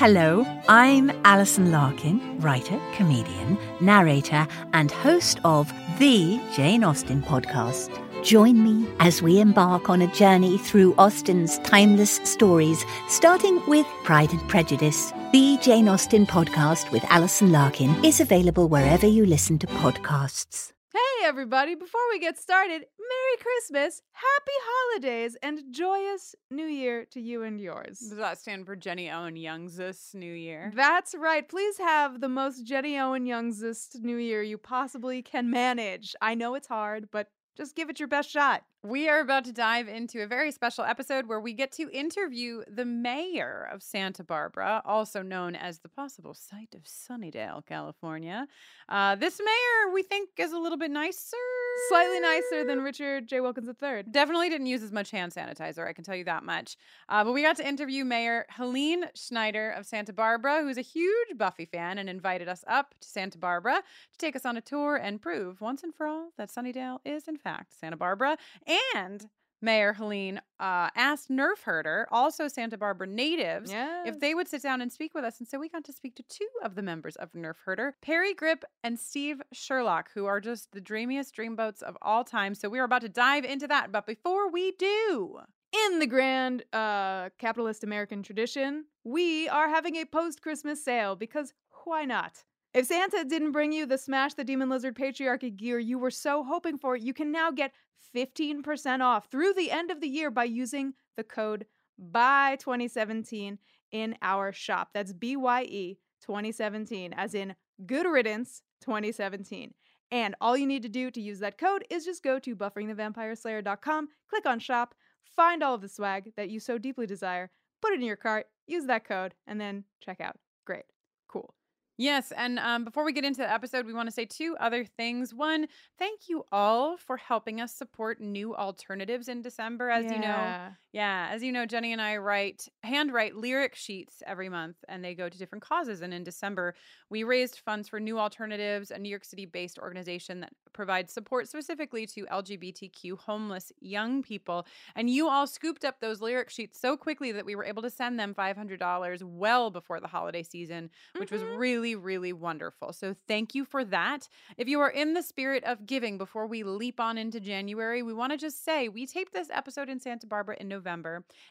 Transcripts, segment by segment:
Hello, I'm Alison Larkin, writer, comedian, narrator, and host of the Jane Austen podcast. Join me as we embark on a journey through Austen's timeless stories, starting with Pride and Prejudice. The Jane Austen podcast with Alison Larkin is available wherever you listen to podcasts. Hey, everybody, before we get started, Merry Christmas, Happy Holidays, and Joyous New Year to you and yours. Does that stand for Jenny Owen Youngs New Year? That's right. Please have the most Jenny Owen Youngs New Year you possibly can manage. I know it's hard, but just give it your best shot. We are about to dive into a very special episode where we get to interview the mayor of Santa Barbara, also known as the possible site of Sunnydale, California. Uh, this mayor, we think, is a little bit nicer. Slightly nicer than Richard J. Wilkins III. Definitely didn't use as much hand sanitizer, I can tell you that much. Uh, but we got to interview Mayor Helene Schneider of Santa Barbara, who's a huge Buffy fan and invited us up to Santa Barbara to take us on a tour and prove once and for all that Sunnydale is, in fact, Santa Barbara and Mayor Helene uh, asked Nerf Herder, also Santa Barbara natives, yes. if they would sit down and speak with us. And so we got to speak to two of the members of Nerf Herder, Parry Gripp and Steve Sherlock, who are just the dreamiest dreamboats of all time. So we are about to dive into that. But before we do, in the grand uh, capitalist American tradition, we are having a post Christmas sale because why not? If Santa didn't bring you the Smash the Demon Lizard patriarchy gear you were so hoping for, you can now get 15% off through the end of the year by using the code BYE2017 in our shop. That's BYE 2017, as in Good Riddance 2017. And all you need to do to use that code is just go to bufferingthevampireslayer.com, click on shop, find all of the swag that you so deeply desire, put it in your cart, use that code, and then check out. Great. Yes, and um, before we get into the episode, we want to say two other things. One, thank you all for helping us support new alternatives in December. As yeah. you know, yeah, as you know, Jenny and I write handwrite lyric sheets every month, and they go to different causes. And in December, we raised funds for New Alternatives, a New York City-based organization that provides support specifically to LGBTQ homeless young people. And you all scooped up those lyric sheets so quickly that we were able to send them five hundred dollars well before the holiday season, which mm-hmm. was really, really wonderful. So thank you for that. If you are in the spirit of giving, before we leap on into January, we want to just say we taped this episode in Santa Barbara in November.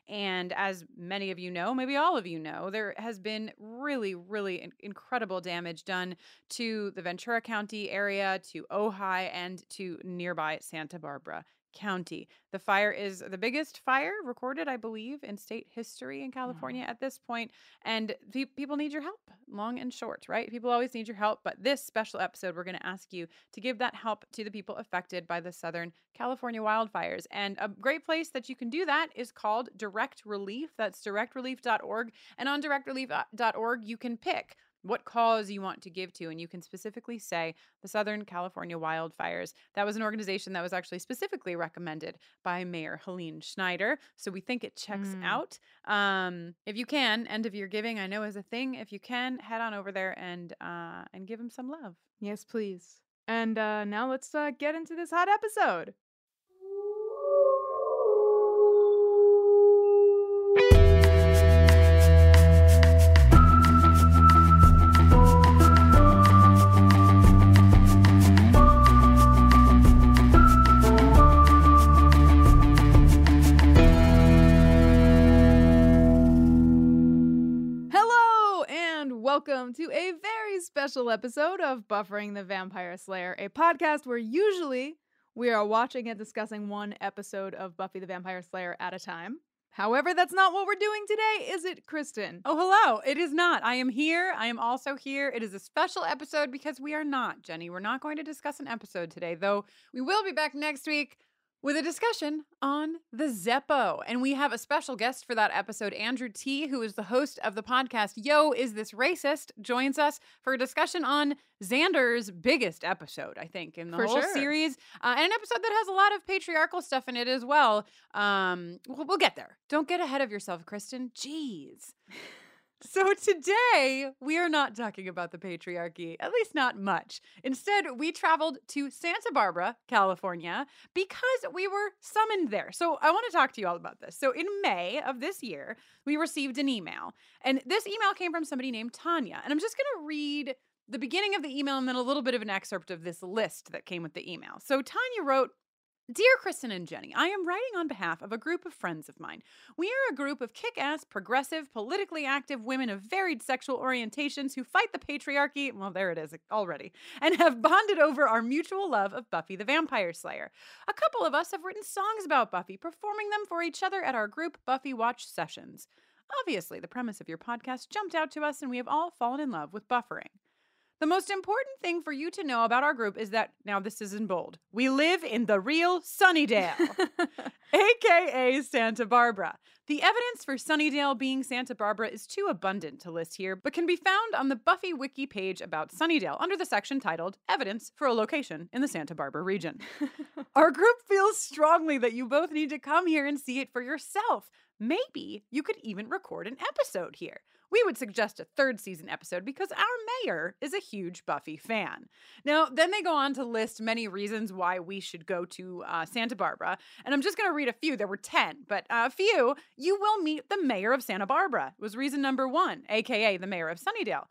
And as many of you know, maybe all of you know, there has been really, really incredible damage done to the Ventura County area, to Ojai, and to nearby Santa Barbara County. The fire is the biggest fire recorded, I believe, in state history in mm-hmm. California at this point. point, and pe- people need your help, long and short, right? People always need your help, but this special episode, we're going to ask you to give that help to the people affected by the Southern California wildfires. And a great place that you can do that is called Direct Relief. That's directrelief.org. And on directrelief.org, you can pick what cause you want to give to. And you can specifically say the Southern California wildfires. That was an organization that was actually specifically recommended by Mayor Helene Schneider. So we think it checks mm. out. Um, if you can, end of year giving, I know is a thing. If you can, head on over there and uh, and give them some love. Yes, please. And uh, now let's uh, get into this hot episode. Welcome to a very special episode of Buffering the Vampire Slayer, a podcast where usually we are watching and discussing one episode of Buffy the Vampire Slayer at a time. However, that's not what we're doing today, is it, Kristin? Oh, hello. It is not. I am here. I am also here. It is a special episode because we are not, Jenny. We're not going to discuss an episode today, though we will be back next week with a discussion on the Zeppo. And we have a special guest for that episode. Andrew Ti, who is the host of the podcast Yo, Is This Racist, joins us for a discussion on Xander's biggest episode, I think, in the for whole sure. series. Uh, and an episode that has a lot of patriarchal stuff in it as well. Um, we'll, we'll get there. Don't get ahead of yourself, Kristin. Jeez. So today, we are not talking about the patriarchy, at least not much. Instead, we traveled to Santa Barbara, California, because we were summoned there. So I want to talk to you all about this. So in May of this year, we received an email, and this email came from somebody named Tanya. And I'm just going to read the beginning of the email and then a little bit of an excerpt of this list that came with the email. So Tanya wrote, Dear Kristin and Jenny, I am writing on behalf of a group of friends of mine. We are a group of kick ass, progressive, politically active women of varied sexual orientations who fight the patriarchy, well, there it is already, and have bonded over our mutual love of Buffy the Vampire Slayer. A couple of us have written songs about Buffy, performing them for each other at our group Buffy Watch sessions. Obviously, the premise of your podcast jumped out to us, and we have all fallen in love with buffering. The most important thing for you to know about our group is that, now this is in bold, we live in the real Sunnydale, aka Santa Barbara. The evidence for Sunnydale being Santa Barbara is too abundant to list here, but can be found on the Buffy Wiki page about Sunnydale under the section titled Evidence for a Location in the Santa Barbara region. our group feels strongly that you both need to come here and see it for yourself. Maybe you could even record an episode here. We would suggest a third season episode because our mayor is a huge Buffy fan. Now, then they go on to list many reasons why we should go to uh, Santa Barbara. And I'm just going to read a few. There were 10, but a few. You will meet the mayor of Santa Barbara, was reason number one, aka the mayor of Sunnydale.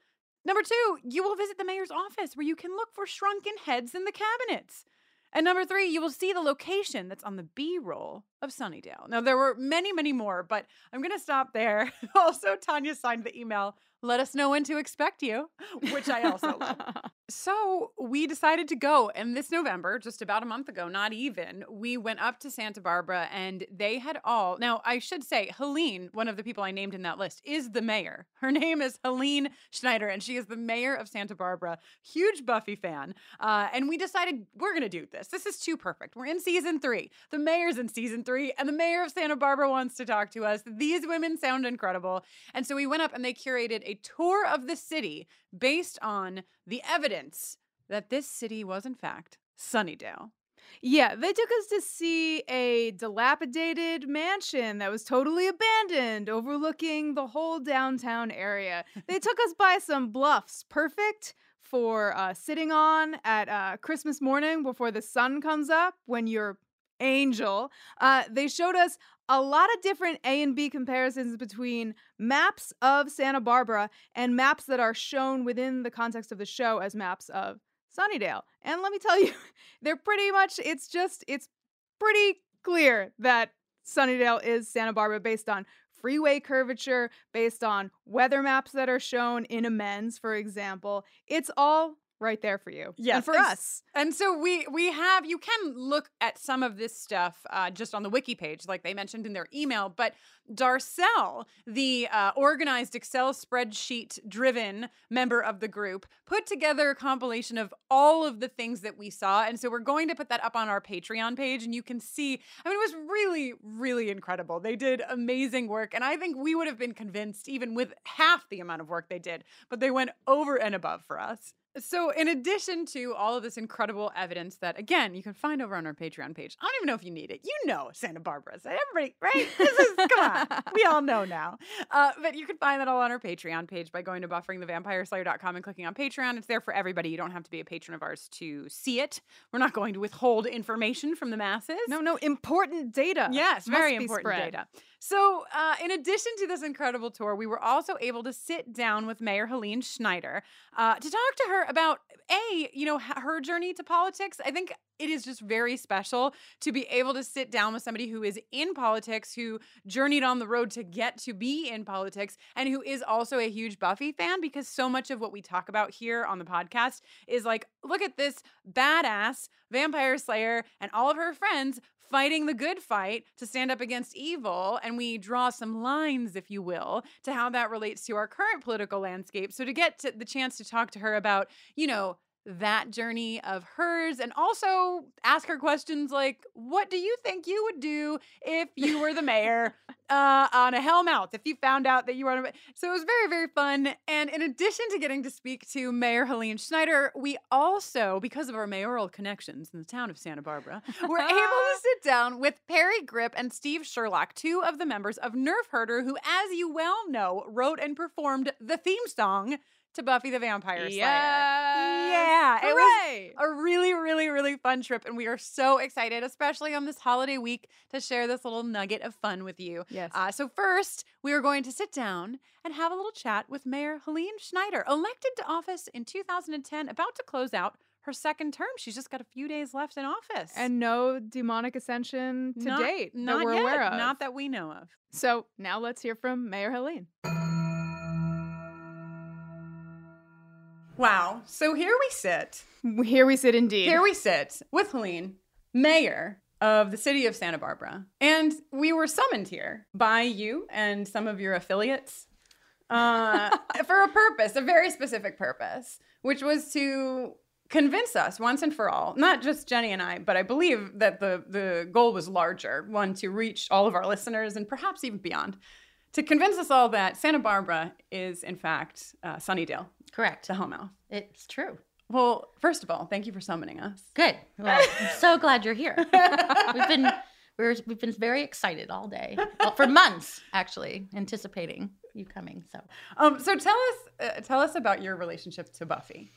Number two, you will visit the mayor's office where you can look for shrunken heads in the cabinets. And number three, you will see the location that's on the B roll of Sunnydale. Now, there were many, many more, but I'm going to stop there. also, Tanya signed the email let us know when to expect you, which I also love. So we decided to go. And this November, just about a month ago, not even, we went up to Santa Barbara and they had all. Now, I should say, Helene, one of the people I named in that list, is the mayor. Her name is Helene Schneider, and she is the mayor of Santa Barbara. Huge Buffy fan. Uh, and we decided we're going to do this. This is too perfect. We're in season three. The mayor's in season three, and the mayor of Santa Barbara wants to talk to us. These women sound incredible. And so we went up and they curated a tour of the city based on the evidence that this city was, in fact, Sunnydale. Yeah, they took us to see a dilapidated mansion that was totally abandoned, overlooking the whole downtown area. they took us by some bluffs, perfect for uh, sitting on at uh, Christmas morning before the sun comes up when you're angel. Uh, they showed us a lot of different A and B comparisons between maps of Santa Barbara and maps that are shown within the context of the show as maps of Sunnydale. And let me tell you, they're pretty much, it's just, it's pretty clear that Sunnydale is Santa Barbara based on freeway curvature, based on weather maps that are shown in amends, for example. It's all right there for you. Yes, and for and, us. And so we we have you can look at some of this stuff uh, just on the wiki page, like they mentioned in their email. But Darcel, the uh, organized Excel spreadsheet driven member of the group, put together a compilation of all of the things that we saw, and so we're going to put that up on our Patreon page, and you can see. I mean, it was really really incredible. They did amazing work, and I think we would have been convinced even with half the amount of work they did, but they went over and above for us. So, in addition to all of this incredible evidence that, again, you can find over on our Patreon page, I don't even know if you need it. You know Santa Barbara. So everybody, right? This is, come on. We all know now. Uh, but you can find that all on our Patreon page by going to bufferingthevampireslayer.com and clicking on Patreon. It's there for everybody. You don't have to be a patron of ours to see it. We're not going to withhold information from the masses. No, no, important data. Yes, very important spread. data. So, uh, in addition to this incredible tour, we were also able to sit down with Mayor Helene Schneider uh, to talk to her about a, you know, her journey to politics. I think it is just very special to be able to sit down with somebody who is in politics, who journeyed on the road to get to be in politics, and who is also a huge Buffy fan because so much of what we talk about here on the podcast is like, look at this badass vampire slayer and all of her friends fighting the good fight to stand up against evil. And we draw some lines, if you will, to how that relates to our current political landscape. So to get to the chance to talk to her about, you know, that journey of hers and also ask her questions like what do you think you would do if you were the mayor uh, on a Hellmouth if you found out that you were on a. So it was very, very fun. And in addition to getting to speak to Mayor Helene Schneider, we also, because of our mayoral connections in the town of Santa Barbara, were able to sit down with Parry Gripp and Steve Sherlock, two of the members of Nerf Herder, who, as you well know, wrote and performed the theme song to Buffy the Vampire Slayer. Yeah, it was Hooray! a really, really, really fun trip, and we are so excited, especially on this holiday week, to share this little nugget of fun with you. Yes. Uh, so first, we are going to sit down and have a little chat with Mayor Helene Schneider, elected to office in 2010, about to close out her second term. She's just got a few days left in office, and no demonic ascension to not, date not that we're yet, aware of. not that we know of. So now let's hear from Mayor Helene. Wow. So here we sit. Here we sit indeed. Here we sit with Helene, mayor of the city of Santa Barbara. And we were summoned here by you and some of your affiliates uh, for a purpose, a very specific purpose, which was to convince us once and for all, not just Jenny and I, but I believe that the, the goal was larger one, to reach all of our listeners and perhaps even beyond, to convince us all that Santa Barbara is, in fact, uh, Sunnydale, Correct. the Hellmouth. It's true. Well, first of all, thank you for summoning us. Good. Well, I'm so glad you're here. we've been we're, we've been very excited all day, well, for months actually, anticipating you coming. So, Um, so tell us, uh, tell us about your relationship to Buffy.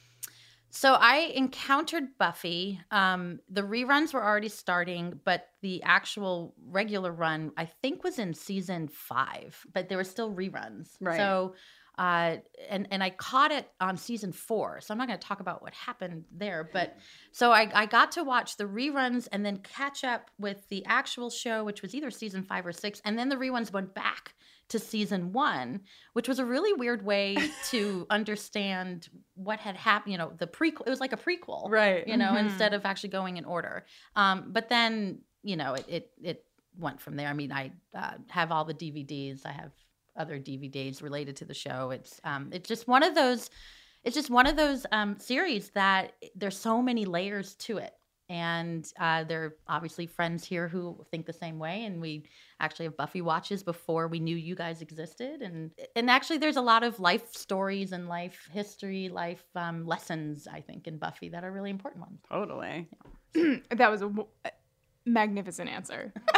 so I encountered Buffy. Um, the reruns were already starting, but the actual regular run I think was in season five, but there were still reruns. Right. So. Uh, and and I caught it on season four, so I'm not going to talk about what happened there. But so I, I got to watch the reruns and then catch up with the actual show, which was either season five or six, and then the reruns went back to season one, which was a really weird way to understand what had happened. You know, the prequel. It was like a prequel, Right. You know, Mhm. instead of actually going in order. Um, but then you know, it it it went from there. I mean, I uh, have all the DVDs. I have other DVDs related to the show. It's um, it's just one of those. It's just one of those um, series that there's so many layers to it, and uh, there are obviously friends here who think the same way. And we actually have Buffy watches before we knew you guys existed, and and actually there's a lot of life stories and life history, life um, lessons I think in Buffy that are really important ones. Totally. that was a w- a magnificent answer.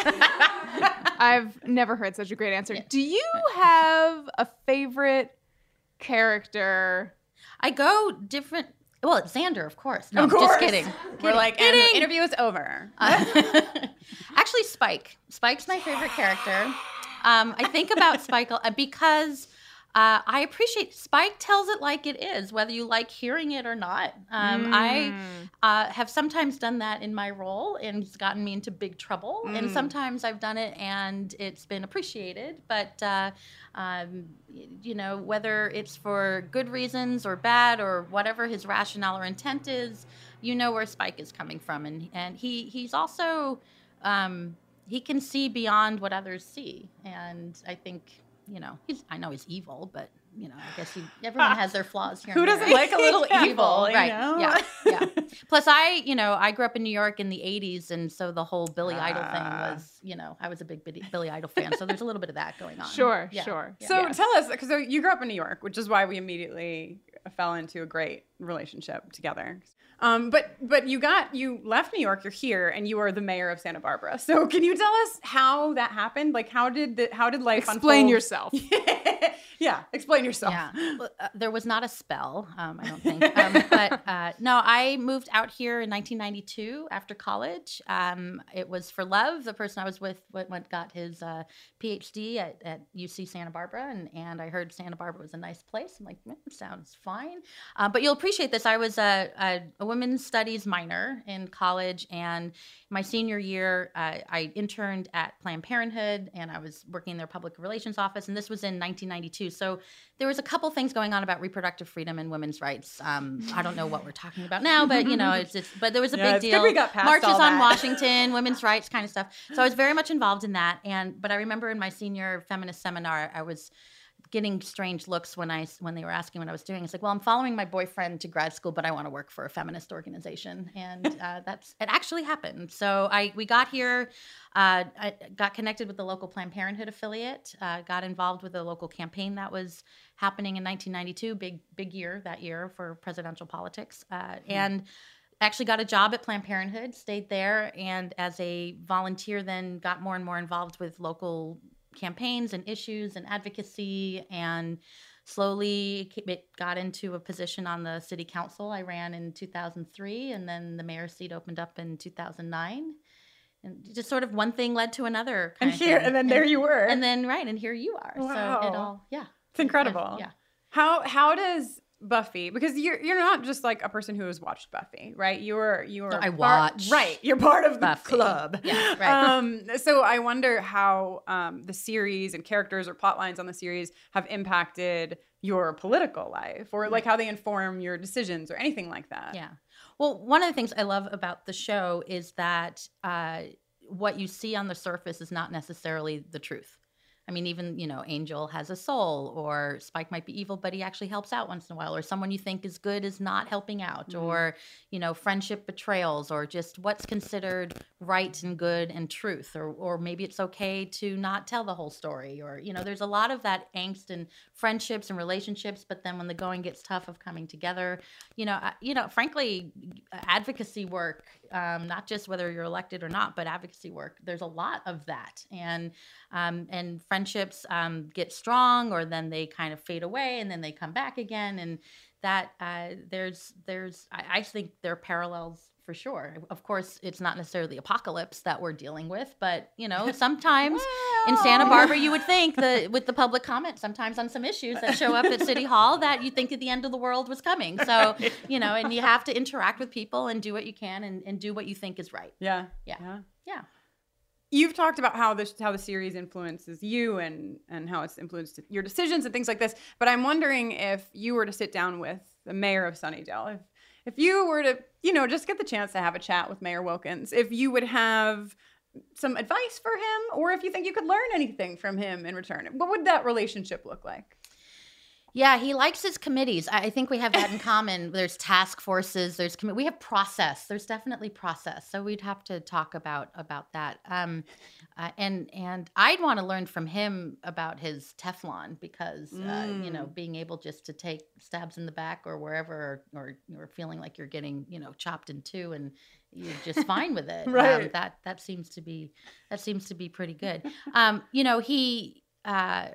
I've never heard such a great answer. Yeah. Do you have a favorite character? I go different. Well, it's Xander, of course. No, of course. just kidding. We're Kidding. like, and the interview is over. Uh, actually, Spike. Spike's my favorite character. Um, I think about Spike because uh, I appreciate Spike tells it like it is, whether you like hearing it or not. Um, I Mm. uh, have sometimes done that in my role and it's gotten me into big trouble. And Mm. sometimes I've done it and it's been appreciated. But, uh, um, you know, whether it's for good reasons or bad or whatever his rationale or intent is, you know where Spike is coming from. And, and he, he's also, um, he can see beyond what others see. And I think, you know, he's, I know he's evil, but, you know, I guess he, everyone has their flaws here. Who and doesn't right? like a little Yeah. evil? you right know? yeah yeah plus i you know i grew up in new york in the 80s and so the whole billy idol thing Ah. was you know i was a big billy, billy idol fan so there's a little bit of that going on Sure, Yeah. sure. Yeah. So Yes. tell us, because so you grew up in New York, which is why we immediately fell into a great relationship together. Um, but but you got you left New York, you're here, and you are the mayor of Santa Barbara. So can you tell us how that happened? Like how did the, how did life Explain unfold? yourself. yeah, explain yourself. Yeah, Well, uh, there was not a spell, um, I don't think. Um, but uh, no, I moved out here in 1992 after college. Um, it was for love. The person I was with went, went got his uh, PhD at, at UC Santa Barbara, and, and I heard Santa Barbara was a nice place. I'm like, "Mm, sounds fine. Uh, but you'll appreciate this. I was a, a, a women's studies minor in college, and my senior year, uh, I interned at Planned Parenthood, and I was working in their public relations office. And this was in 1992. So there was a couple things going on about reproductive freedom and women's rights. Um, I don't know what we're talking about now, but you know, it's, it's but there was a Yeah, big deal. we got past Marches on that. Washington, women's rights kind of stuff. So I was very much involved in that. And but I remember in my senior feminist seminar, I was getting strange looks when I when they were asking what I was doing. It's like, well, I'm following my boyfriend to grad school, but I want to work for a feminist organization, and uh, that's it. Actually happened. So I we got here, uh, I got connected with the local Planned Parenthood affiliate, uh, got involved with a local campaign that was happening in 1992, big big year that year for presidential politics, mm-hmm. and actually got a job at Planned Parenthood, stayed there, and as a volunteer, then got more and more involved with local campaigns and issues and advocacy and slowly it got into a position on the city council i ran in 2003 and then the mayor seat opened up in 2009 and just sort of one thing led to another and here and then and, there you were. and then right and here you are. Wow. so it all yeah. It's incredible. Yeah. How how does Buffy because you're you're not just like a person who has watched Buffy, right? You're you're no, I watch right. You're part of Buffy. the club. Yeah, right. Um, so I wonder how um, the series and characters or plot lines on the series have impacted your political life, or like how they inform your decisions, or anything like that. Yeah. Well, one of the things I love about the show is that uh, what you see on the surface is not necessarily the truth. I mean, even, you know, Angel has a soul, or Spike might be evil, but he actually helps out once in a while, or someone you think is good is not helping out, mm-hmm. or, you know, friendship betrayals, or just what's considered right and good and truth, or, or maybe it's okay to not tell the whole story, or, you know, there's a lot of that angst in friendships and relationships, but then when the going gets tough of coming together, you know, you know, frankly, advocacy work, um, not just whether you're elected or not, but advocacy work, there's a lot of that. And, um, and friendships um, get strong or then they kind of fade away and then they come back again and that uh, there's there's I, I, think there are parallels for sure. Of course it's not necessarily the apocalypse that we're dealing with but you know sometimes well. in santa barbara you would think that with the public comment sometimes on some issues that show up at city hall that you think that the end of the world was coming. So you know and you have to interact with people and do what you can and, and do what you think is right. Yeah. Yeah. Yeah, yeah. You've talked about how this how the series influences you and and how it's influenced your decisions and things like this but i'm wondering if you were to sit down with the mayor of sunnydale if if you were to you know just get the chance to have a chat with mayor wilkins if you would have some advice for him or if you think you could learn anything from him in return what would that relationship look like yeah, he likes his committees. I think we have that in common. There's task forces. There's com- we have process. There's definitely process. So we'd have to talk about about that. Um, uh, and and I'd want to learn from him about his Teflon because mm. uh, you know mm. being able just to take stabs in the back or wherever or or feeling like you're getting you know chopped in two and you're just fine with it. right. Um, that that seems to be that seems to be pretty good. Um, you know he. Uh,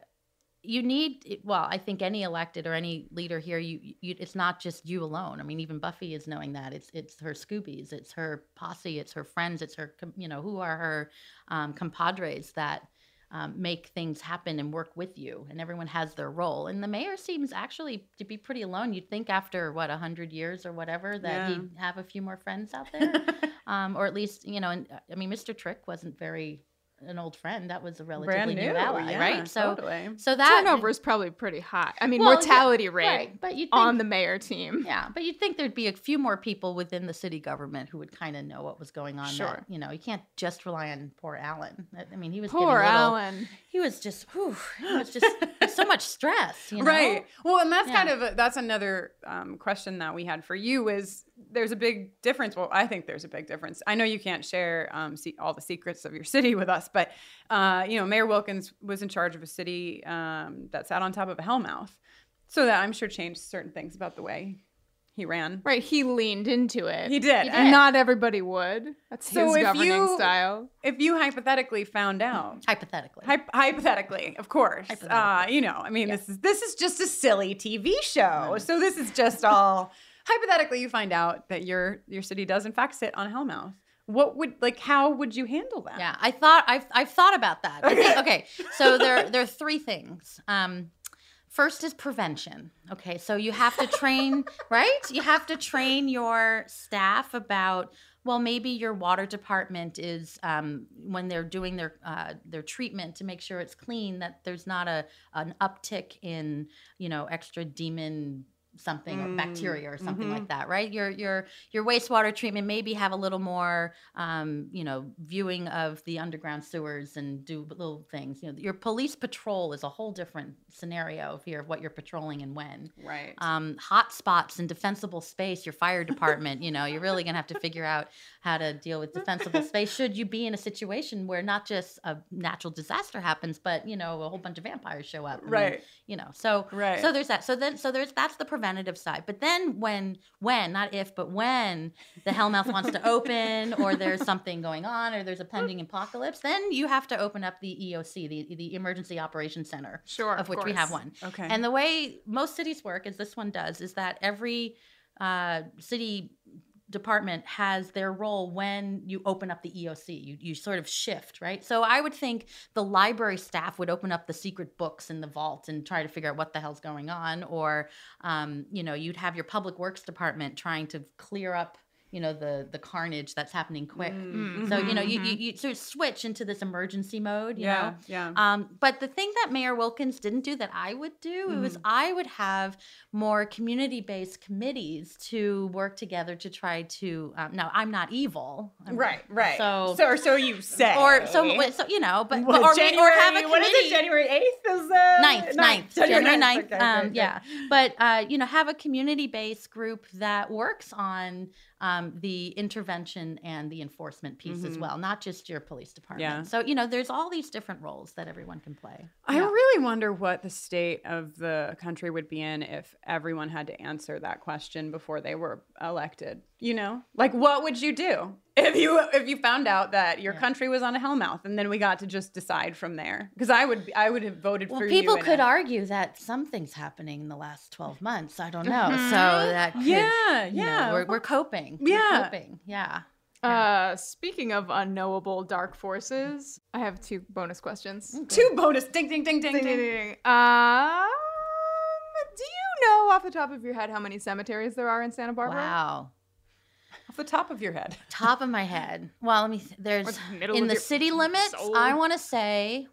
you need well i think any elected or any leader here you, you it's not just you alone. I mean even buffy is knowing that. It's it's her scoobies it's her posse it's her friends it's her you know who are her um, compadres that um, make things happen and work with you and everyone has their role. And the mayor seems actually to be pretty alone. You'd think after what 100 years or whatever that yeah. he'd have a few more friends out there um, or at least you know and i mean mr trick wasn't very an old friend that was a relatively new, new, ally, yeah, right? So, totally. so that turnover is probably pretty high. I mean, well, mortality yeah, rate, right. but you on the mayor team, yeah. But you'd think there'd be a few more people within the city government who would kind of know what was going on. Sure, that, you know, you can't just rely on poor Alan. I mean, he was poor little, Alan. He was just, whew, he was just so much stress. You know? Right. Well, and that's yeah. kind of a, that's another um, question that we had for you is there's a big difference. Well, I think there's a big difference. I know you can't share um, see, all the secrets of your city with us, but uh, you know, Mayor Wilkins was in charge of a city um, that sat on top of a hellmouth, so that I'm sure changed certain things about the way he ran. Right, he leaned into it. He did, he did. and not everybody would. That's so his governing you, style. If you hypothetically found out, hypothetically, hy- hypothetically, of course, hypothetically. Uh, you know, I mean, yeah. this is this is just a silly TV show, so this is just all hypothetically you find out that your your city does in fact sit on hellmouth what would like how would you handle that yeah i thought i've, I've thought about that okay. okay so there there are three things um first is prevention. Okay so you have to train right? You have to train your staff about well maybe your water department is um, when they're doing their uh, their treatment to make sure it's clean that there's not a an uptick in you know extra demon something or Mm, bacteria or something mhm. like that, right? Your your your wastewater treatment maybe have a little more, um, you know, viewing of the underground sewers and do little things. You know, your police patrol is a whole different scenario here of what you're patrolling and when. Right. Um, hot spots and defensible space, your fire department, you know, you're really gonna have to figure out how to deal with defensible space. Should you be in a situation where not just a natural disaster happens, but you know, a whole bunch of vampires show up. I mean, right. you know, so Right. so there's that. So then, so there's that's the preventative side. But then when, when, not if, but when the Hellmouth wants to open, or there's something going on, or there's a pending apocalypse, then you have to open up the EOC, the the Emergency Operations Center, Sure. of which we have one. okay. And the way most cities work, as this one does, is that every uh, city department has their role when you open up the EOC. You, you sort of shift, right? So I would think the library staff would open up the secret books in the vault and try to figure out what the hell's going on. Or, um, you know, you'd have your public works department trying to clear up, you know, the the carnage that's happening quick. Mm, So you know, mhm, you, you you sort of switch into this emergency mode. You yeah, know, yeah. um, but the thing that Mayor Wilkins didn't do that I would do, it was Mhm. I would have more community based committees to work together to try to. Um, now, I'm not evil. I'm- right, right. So, so, so you say, or so, so you know, but, Well, but or, may- or have a January- what is it? January eighth is uh, Ninth, ninth, January 9th. Okay, um, okay, yeah, but uh, you know, have a community-based group that works on um, the intervention and the enforcement piece as Mhm. well, not just your police department. Yeah. So you know, there's all these different roles that everyone can play. I Yeah. really wonder what the state of the country would be in if everyone had to answer that question before they were elected. You know, like what would you do if you if you found out that your Yeah. country was on a hellmouth and then we got to just decide from there? Because I would I would have voted Well, for people you. in could a- argue that something's happening in the last 12 months. I don't know. So that could, Yeah, you know, yeah. we're, we're coping. We're Yeah. coping. Yeah. Uh, speaking of unknowable dark forces, I have two bonus questions. Two bonus ding ding ding ding Ding, ding, ding. ding, ding. Um, do you know off the top of your head how many cemeteries there are in Santa Barbara? Wow. Off the top of your head. Top of my head. Well, let me, th- there's, the in the your city limits, soul? I want to say,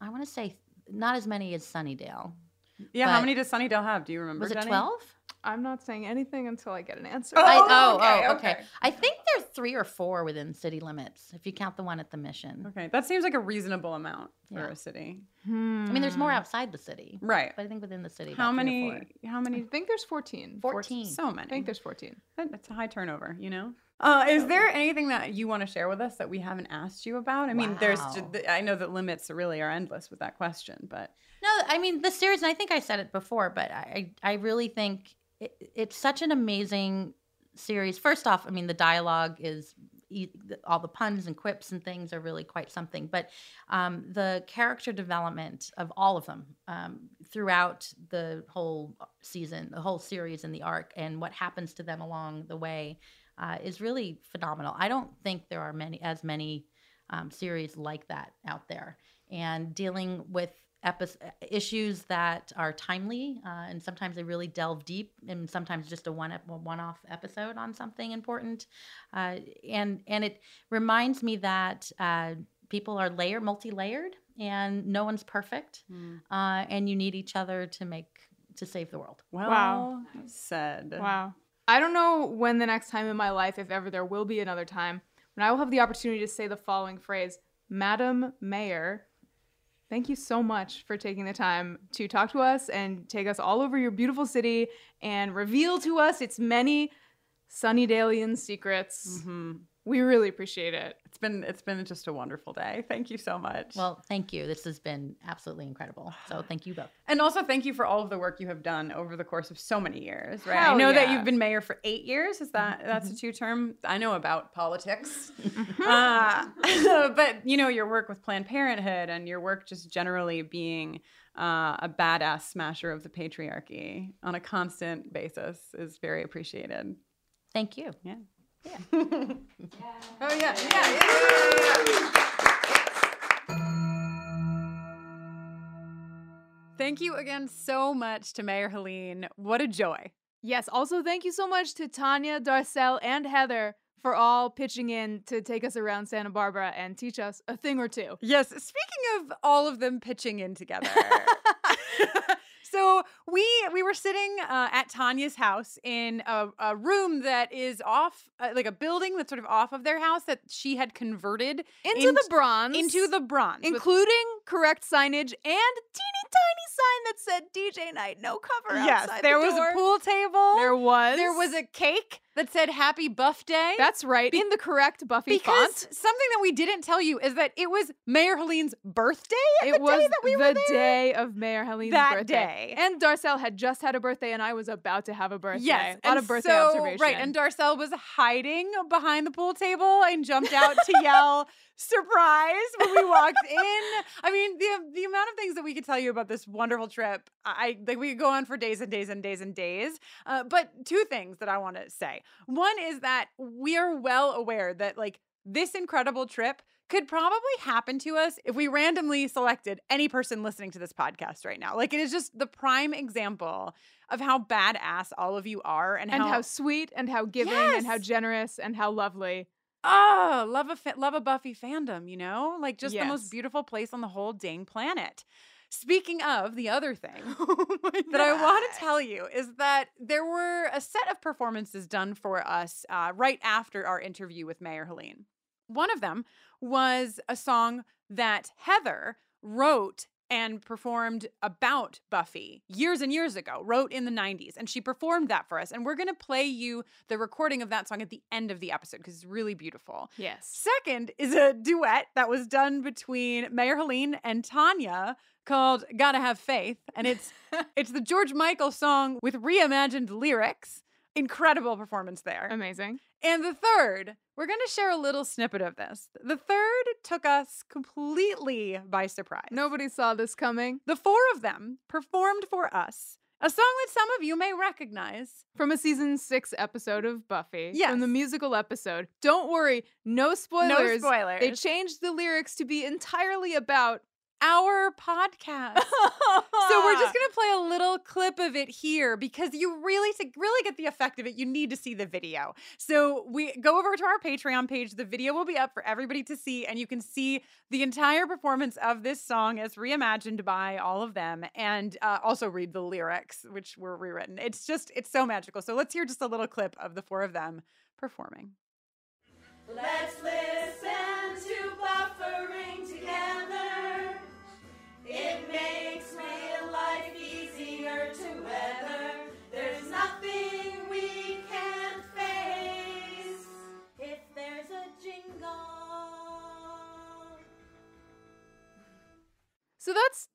I want to say not as many as Sunnydale. Yeah, how many does Sunnydale have? Do you remember? Was it Jenny? 12? I'm not saying anything until I get an answer. Oh, I, oh, okay, oh, okay. okay. I think there are three or four within city limits, if you count the one at the mission. Okay, that seems like a reasonable amount for Yeah. a city. I mean, there's Hmm. more outside the city, Right. but I think within the city. How about three or many? four. How I think there's 14. Four- Four- 14. So many. I think there's 14. That- That's a high turnover, you know. Uh, is there anything that you want to share with us that we haven't asked you about? I mean, there's. Wow. the- I know that limits really are endless with that question, but No, I mean the series. And I think I said it before, but I I really think it, it's such an amazing series. First off, I mean the dialogue is all the puns and quips and things are really quite something. But um, the character development of all of them um, throughout the whole season, the whole series, and the arc, and what happens to them along the way uh, is really phenomenal. I don't think there are many as many um, series like that out there, and dealing with epi- issues that are timely, uh, and sometimes they really delve deep, and sometimes just a one ep- one-off episode on something important. Uh, and and it reminds me that uh, people are layer multi-layered, and no one's perfect, uh, and you need each other to make to save the world. well Wow. said. Wow. I don't know when the next time in my life, if ever there will be another time, when I will have the opportunity to say the following phrase Madam Mayor, thank you so much for taking the time to talk to us and take us all over your beautiful city and reveal to us its many Sunnydalian secrets. Mhm. We really appreciate it. It's been it's been just a wonderful day. Thank you so much. Well, thank you. This has been absolutely incredible. So thank you both. and also thank you for all of the work you have done over the course of so many years. Right. I Hell know that you've been mayor for eight years. Is that that's a two term? I know about politics. uh, but you know your work with Planned Parenthood and your work just generally being uh, a badass smasher of the patriarchy on a constant basis is very appreciated. Thank you. Yeah. Yeah. oh yeah. Yeah. yeah. Thank you again so much to Mayor Helene. What a joy. Yes, also thank you so much to Tanya, Darcel, and Heather for all pitching in to take us around Santa Barbara and teach us a thing or two. Yes, speaking of all of them pitching in together. so we we were sitting uh, at Tanya's house in a, a room that is off, uh, like a building that's sort of off of their house that she had converted Into the bronze. into the bronze. with- including correct signage and teeny tiny sign that said DJ night, no cover yes, there the was door. a pool table. There was. There was a cake that said "Happy Buff Day." That's right, in the correct Buffy because font. something that we didn't tell you is that it was Mayor Helene's birthday. It the was day that we the day of Mayor Helene's That birthday. day. And Darcel had just had a birthday, and I was about to have a birthday. Yes, a lot and of birthday so, observation. Right, and Darcel was hiding behind the pool table and jumped out to yell surprise when we walked in. I mean, the the amount of things that we could tell you about this wonderful trip, I like we could go on for days and days and days and days. Uh, but two things that I want to say. One is that we are well aware that like this incredible trip could probably happen to us if we randomly selected any person listening to this podcast right now. Like it is just the prime example of how badass all of you are and, and how, how sweet and how giving and how generous and how lovely. Oh love a fa- love a Buffy fandom, you know, like just the most beautiful place on the whole dang planet. Speaking of the other thing oh that I want to tell you is that there were a set of performances done for us uh, right after our interview with Mayor Helene. One of them was a song that Heather wrote and performed about Buffy years and years ago, wrote in the 90s. And she performed that for us. And we're going to play you the recording of that song at the end of the episode because it's really beautiful. Yes. Second is a duet that was done between Mayor Helene and Tanya called Gotta Have Faith. And it's it's the George Michael song with reimagined lyrics. Incredible performance there. Amazing. And the third, we're going to share a little snippet of this. The third took us completely by surprise. Nobody saw this coming. The four of them performed for us a song that some of you may recognize. From a season six episode of Buffy. Yes. From the musical episode. Don't worry, no spoilers. No spoilers. They changed the lyrics to be entirely about our podcast. So we're just gonna play a little clip of it here because you really to really get the effect of it, you need to see the video. So we go over to our Patreon page. The video will be up for everybody to see, and you can see the entire performance of this song as reimagined by all of them, and uh, also read the lyrics, which were rewritten. It's just it's so magical. So let's hear just a little clip of the four of them performing. Let's listen to buffering together. It makes real life easier to weather. There's nothing we can't face if there's a jingle. So that's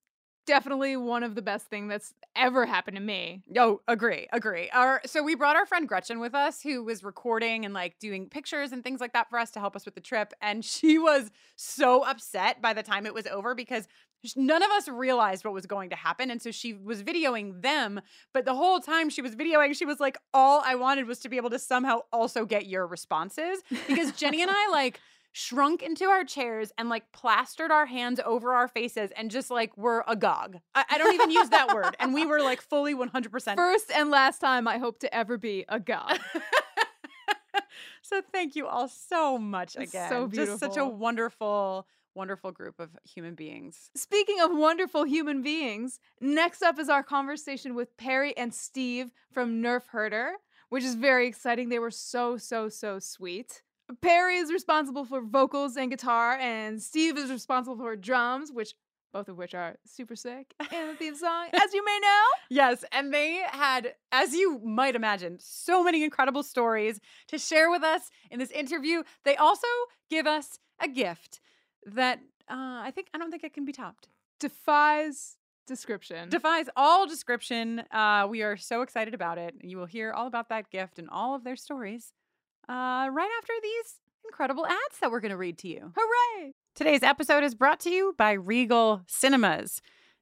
definitely one of the best thing that's ever happened to me. Oh, agree, agree. Our so we brought our friend Gretchen with us, who was recording and like doing pictures and things like that for us to help us with the trip. And she was so upset by the time it was over because sh- none of us realized what was going to happen. And so she was videoing them, but the whole time she was videoing, she was like, "All I wanted was to be able to somehow also get your responses." Because Jenny and I like shrunk into our chairs and like plastered our hands over our faces and just like were agog. I, I don't even use that word. And we were like fully 100%. First and last time I hope to ever be a god. so thank you all so much It's again. so Just such a wonderful, wonderful group of human beings. Speaking of wonderful human beings, next up is our conversation with Parry and Steve from Nerf Herder, which is very exciting. They were so, so, so sweet. Parry is responsible for vocals and guitar, and Steve is responsible for drums, which both of which are super sick in the theme song, as you may know. Yes, and they had, as you might imagine, so many incredible stories to share with us in this interview. They also give us a gift that uh, I think I don't think it can be topped. Defies description. Defies all description. Uh, we are so excited about it. You will hear all about that gift and all of their stories uh, right after these incredible ads that we're going to read to you. Hooray! Today's episode is brought to you by Regal Cinemas.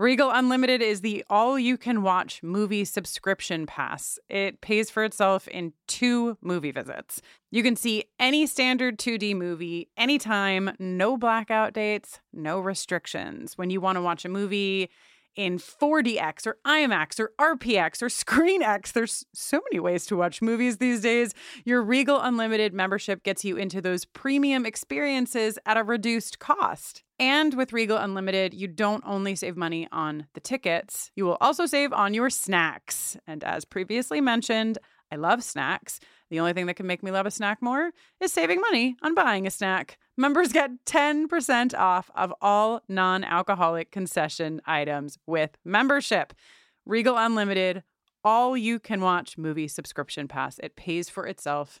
Regal Unlimited is the all you can watch movie subscription pass. It pays for itself in two movie visits. You can see any standard 2D movie anytime, no blackout dates, no restrictions. When you want to watch a movie, in 4DX or IMAX or RPX or ScreenX. There's so many ways to watch movies these days. Your Regal Unlimited membership gets you into those premium experiences at a reduced cost. And with Regal Unlimited, you don't only save money on the tickets, you will also save on your snacks. And as previously mentioned, I love snacks. The only thing that can make me love a snack more is saving money on buying a snack. Members get 10% off of all non alcoholic concession items with membership. Regal Unlimited, all you can watch movie subscription pass. It pays for itself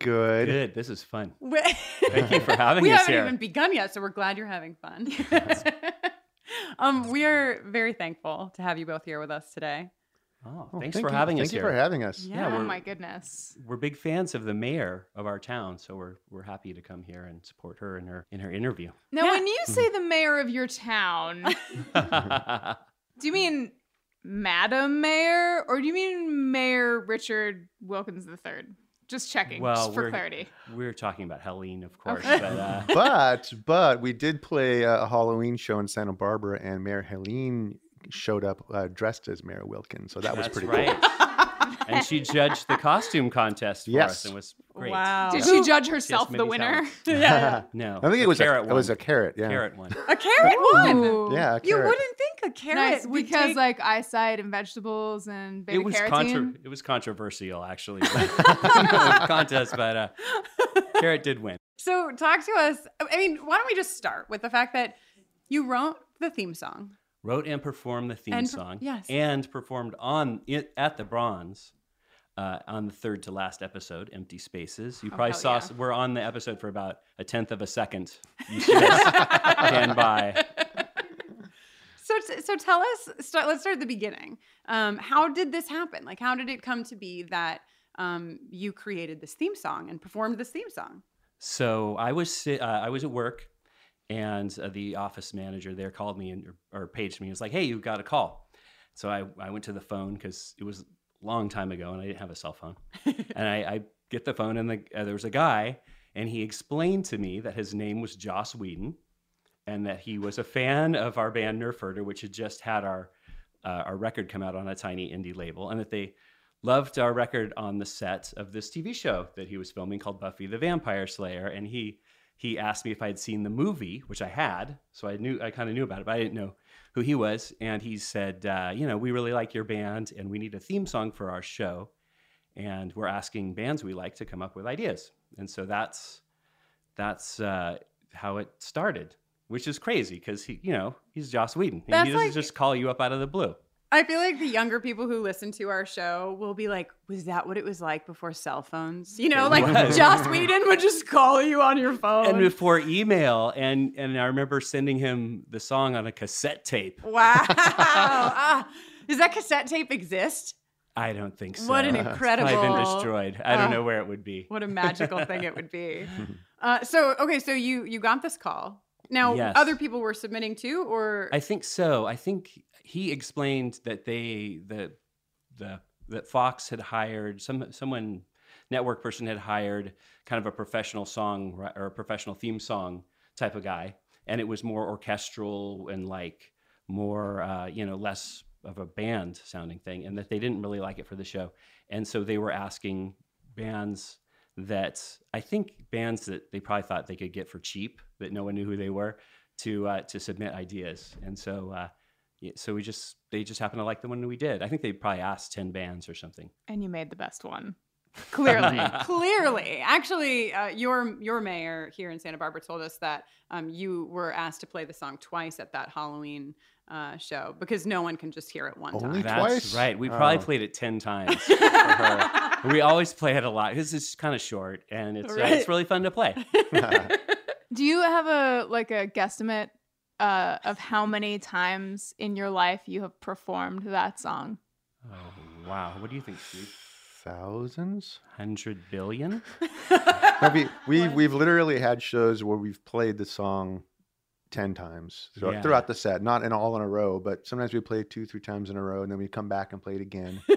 Good. Good. This is fun. Thank you for having us. we us haven't here. even begun yet, so we're glad you're having fun. um, we are very thankful to have you both here with us today. Oh, Oh, thanks thank for you- having thank us you here. for having us. Yeah. oh my goodness. we're big fans of the mayor of our town, so we're we're happy to come here and support her in her in her interview. Now, Yeah. when you say the mayor of your town, do you mean Madam Mayor or do you mean Mayor Richard Wilkins III? Just checking, well, just for we're clarity. we're talking about Helene, of course, Okay. but uh, but but we did play a Halloween show in Santa Barbara, and Mayor Helene showed up uh, dressed as Mayor Wilkins, so that was pretty right. cool. And she judged the costume contest for Yes. us and was great. Wow. Did Yeah. she judge Yes, herself the winner? Salad. yeah. No, I think it was a, carrot it was a carrot. Yeah. carrot one. A carrot one. Yeah, a You wouldn't think a carrot Nice, would because take- like eyesight and vegetables and baby it was carotene. contra- it was controversial actually contest, but uh, carrot did win. So talk to us. I mean, why don't we just start with the fact that you wrote the theme song. wrote and performed the theme And per- song. yes. And performed on it at the Bronze uh, on the third to last episode, Empty Spaces. You Oh, probably hell saw yeah. us, we're on the episode for about a tenth of a second. You see us pan by. So, so tell us. Start, let's start at the beginning. Um, how did this happen? Like, how did it come to be that um, you created this theme song and performed this theme song? So I was uh, I was at work, and uh, the office manager there called me and or, or paged me. He was like, "Hey, you've got a call." So I, I went to the phone because it was long time ago and I didn't have a cell phone. and I, I get the phone and the, uh, there was a guy and he explained to me that his name was Joss Whedon and that he was a fan of our band Nerf Herder, which had just had our uh, our record come out on a tiny indie label, and that they loved our record on the set of this TV show that he was filming called Buffy the Vampire Slayer. And he he asked me if I'd seen the movie, which I had, so I knew I kind of knew about it, but I didn't know who he was. And he said, uh, you know, we really like your band, and we need a theme song for our show, and we're asking bands we like to come up with ideas. And so that's that's uh, how it started, which is crazy because he, you know, he's Joss Whedon. and That's he doesn't like- just call you up out of the blue. I feel like the younger people who listen to our show will be like, "Was that what it was like before cell phones?" You know, like. Joss Whedon would just call you on your phone. and before email and and I remember sending him the song on a cassette tape. Wow. ah, Does that cassette tape exist? I don't think so. What an It's probably been destroyed. I don't Oh, know where it would be. What a magical thing it would be. Uh, so okay, so you you got this call. Now Yes. other people were submitting too, or I think so. I think he explained that they the the that Fox had hired some someone network person had hired kind of a professional song or a professional theme song type of guy, and it was more orchestral and like more uh, you know less of a band sounding thing, and that they didn't really like it for the show, and so they were asking bands that I think bands that they probably thought they could get for cheap that no one knew who they were to uh, to submit ideas, and so uh, so we just they just happened to like the one we did. I think they probably asked ten bands or something. And you made the best one. Clearly. clearly, actually, uh, your your mayor here in Santa Barbara told us that um, you were asked to play the song twice at that Halloween uh, show because no one can just hear it one time. That's right. We probably Oh. played it ten times. for her. We always play it a lot because it's kind of short and it's uh, it's really fun to play. Do you have a like a guesstimate uh, of how many times in your life you have performed that song? oh wow! What do you think, Steve? Thousands? Hundred billion? We, we, we've literally had shows where we've played the song 10 times throughout, Yeah. throughout the set, not in all in a row, but sometimes we play two, three times in a row and then we come back and play it again.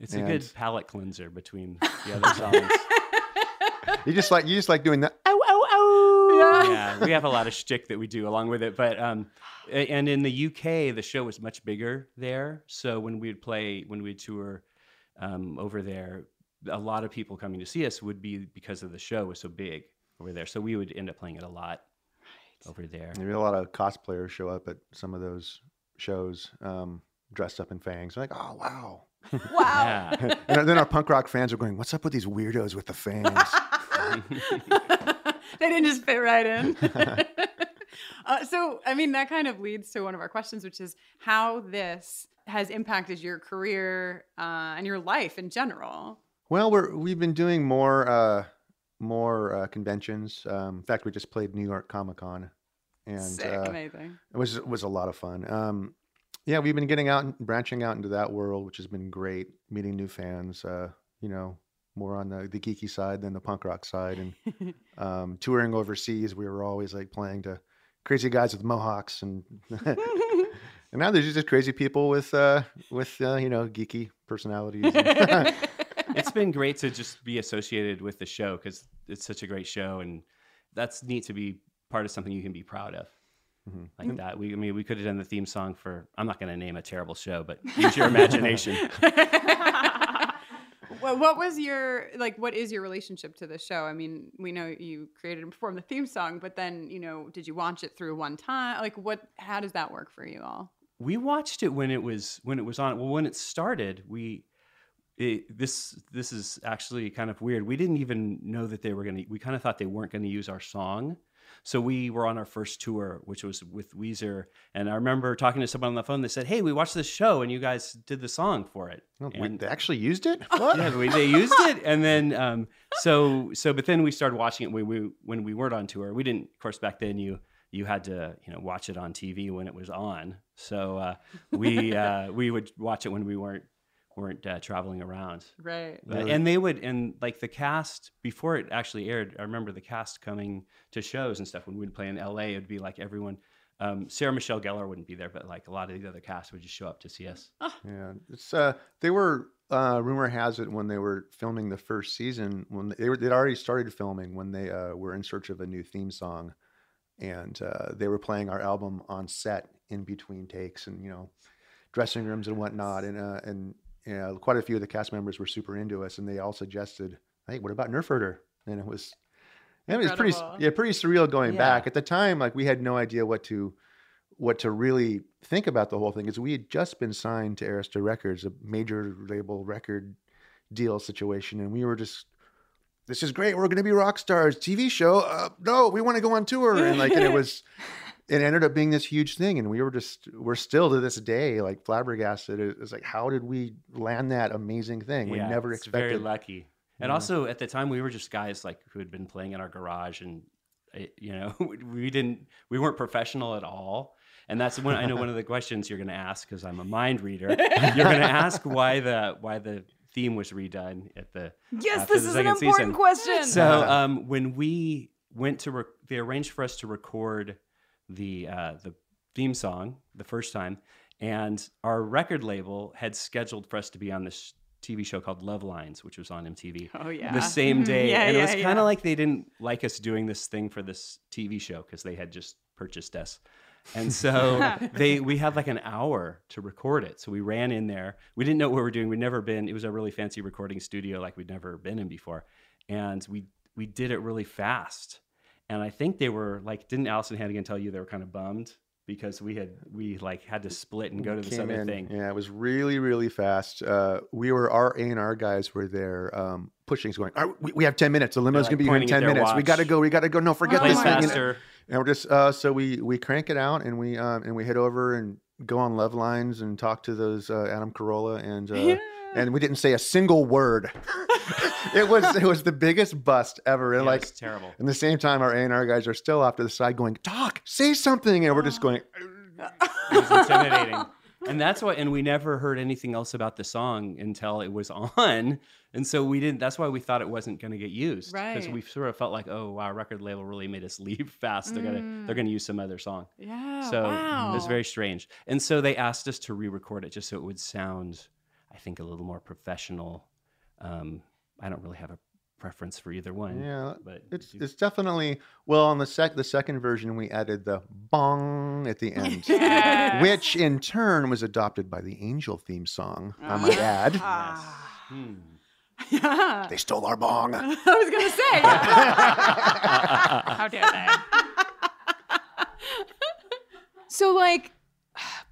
It's a good palate cleanser between the other songs. You just like you just like doing that. Yeah, we have a lot of shtick that we do along with it. But um, and in the UK, the show was much bigger there. So when we'd play, when we'd tour um, over there, a lot of people coming to see us would be because of the show was so big over there. So we would end up playing it a lot over there. Maybe a lot of cosplayers show up at some of those shows um, dressed up in fangs. They're like, oh, wow. Wow. and then our punk rock fans are going, what's up with these weirdos with the fangs? they didn't just fit right in. uh, so, I mean, that kind of leads to one of our questions, which is how this has impacted your career uh, and your life in general. Well, we're we've been doing more uh, more uh, conventions. Um, in fact, we just played New York Comic Con, and Sick, uh, amazing. it was it was a lot of fun. Um, yeah, we've been getting out and branching out into that world, which has been great. Meeting new fans. Uh, you know, more on the, the geeky side than the punk rock side, and um, touring overseas. We were always like playing to crazy guys with mohawks, and and now there's just crazy people with uh, with uh, you know geeky personalities. and- it's been great to just be associated with the show because it's such a great show, and that's neat to be part of something you can be proud of. Like that, we I mean we could have done the theme song for. I'm not going to name a terrible show, but use your imagination. What, was your like? What is your relationship to the show? I mean, we know you created and performed the theme song, but then you know, did you watch it through one time? Like, what? How does that work for you all? we watched it when it was when it was on. Well, when it started, we it, this this is actually kind of weird. We didn't even know that they were to. We kind of thought they weren't to use our song. So we were on our first tour, which was with Weezer, and I remember talking to someone on the phone. They said, "Hey, we watched this show, and you guys did the song for it." Oh, wait, And- they actually used it? What? yeah, we, they used it, and then um, so so. But then we started watching it when we when we weren't on tour. We didn't, of course, back then you you had to you know watch it on TV when it was on. So uh, we uh, we would watch it when we weren't weren't uh, traveling around. Right. Uh, and they would and like the cast before it actually aired. I remember the cast coming to shows and stuff when we'd play in LA. It'd be like everyone. Um, Sarah Michelle Gellar wouldn't be there, but like a lot of the other cast would just show up to see us. Yeah, it's uh, they were. Uh, rumor has it when they were filming the first season, when they were, they'd already started filming when they uh, were in search of a new theme song, and uh, they were playing our album on set in between takes and you know, dressing rooms and whatnot, and uh, and you know, quite a few of the cast members were super into us, and they all suggested, "Hey, what about Nerf Herder?" And it was, it was pretty, yeah, pretty surreal going Yeah. back at the time. Like we had no idea what to what to really think about the whole thing is we had just been signed to Arista Records, a major label record deal situation, and we were just, this is great. We're going to be rock stars. TV show? Uh, no, we want to go on tour. And like, and it was, it ended up being this huge thing, and we were just, we're still to this day like flabbergasted. It was like, how did we land that amazing thing? we Yeah, never it's expected. Very lucky. And Yeah. also at the time we were just guys like who had been playing in our garage and It, you know, we didn't, we weren't professional at all. And that's when I know one of the questions you're going to ask because I'm a mind reader. You're going to ask why the why the theme was redone at the Yes, this the is an second important season. question. So um, when we went to, rec- they arranged for us to record the uh, the theme song the first time, and our record label had scheduled for us to be on this TV show called Love Lines, which was on MTV. Oh, yeah. the same Mhm. day, Yeah, and it yeah, was kind yeah. of like they didn't like us doing this thing for this TV show because they had just purchased us. And so they we had like an hour to record it. So we ran in there. We didn't know what we were doing. We'd never been. It was a really fancy recording studio like we'd never been in before. And we we did it really fast. And I think they were like, didn't Alyson Hannigan tell you they were kind of bummed because we had we like had to split and go to this Came other in. thing. Yeah, it was really, really fast. Uh, we were our A and R guys were there um, pushing, going. "All right, we, we have ten minutes. The limo's like, gonna be here in ten their minutes. We got to go. We got to go. No, forget Play this thing. And- faster. And we're just uh, so we we crank it out and we um, and we head over and go on love lines and talk to those uh, Adam Carolla and uh, and we didn't say a single word. it was it was the biggest bust ever. And Yeah, like it's terrible. In the same time, our A and R guys are still off to the side going, "Talk, say something," and we're just going. It was intimidating. and that's why and we never heard anything else about the song until it was on and so we didn't that's why we thought it wasn't going to get used because we sort of felt like oh wow record label really made us leave fast they're gonna they're Mm. gonna use some other song Yeah, so it was very strange and so they asked us to re-record it just so it would sound i think a little more professional um, i don't really have a preference for either one Yeah, but it's it's definitely well on the sec the second version we added the bong at the end, Yes. which in turn was adopted by the Angel theme song. I might add. Hmm. Yeah. They stole our bong. I was gonna say. How dare they? so, like,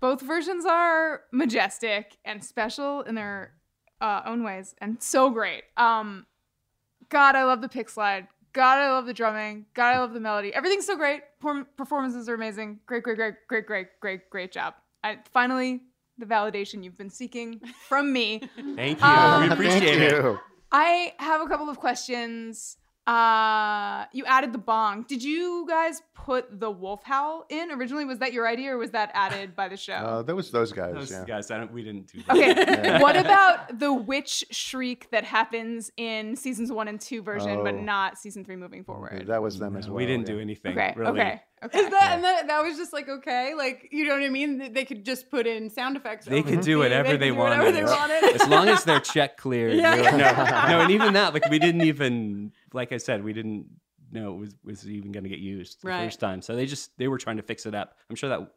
both versions are majestic and special in their uh, own ways, and so great. Um, God, I love the pick slide. God, I love the drumming. God, I love the melody. Everything's so great. Perform- performances are amazing. Great, great, great, great, great, great, great job. I, finally, the validation you've been seeking from me. thank you Um, we appreciate Thank it you. I have a couple of questions. Uh, you added the bong. Did you guys put the wolf howl in originally? Was that your idea, or was that added by the show? Uh, that was those guys. Those yeah. guys I don't, we didn't do that Okay. What about the witch shriek that happens in seasons one and two version, but Oh. not season three moving forward? That was them as well. we didn't yeah. do anything Okay. really Okay. Okay. Is that and that, that was just like okay, like you know what I mean? They- They could just put in sound effects. They could do whatever could they do wanted. Whatever they wanted. as long as their check cleared. Yeah. no, no, and even that, like we didn't even, like I said, we didn't know it was was even going to get used the Right. first time. So they just they were trying to fix it up. I'm sure that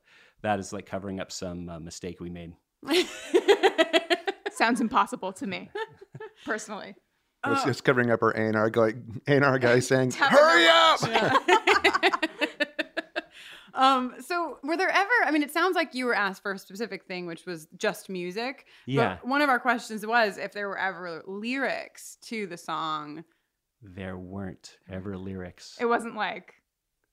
that is like covering up some uh, mistake we made. Sounds impossible to me, personally. It's, it's covering up our A and R guy, A and R guy saying, "Hurry up!" um. So were there ever? I mean, it sounds like you were asked for a specific thing, which was just music. but Yeah. one of our questions was if there were ever lyrics to the song. There weren't ever lyrics. It wasn't like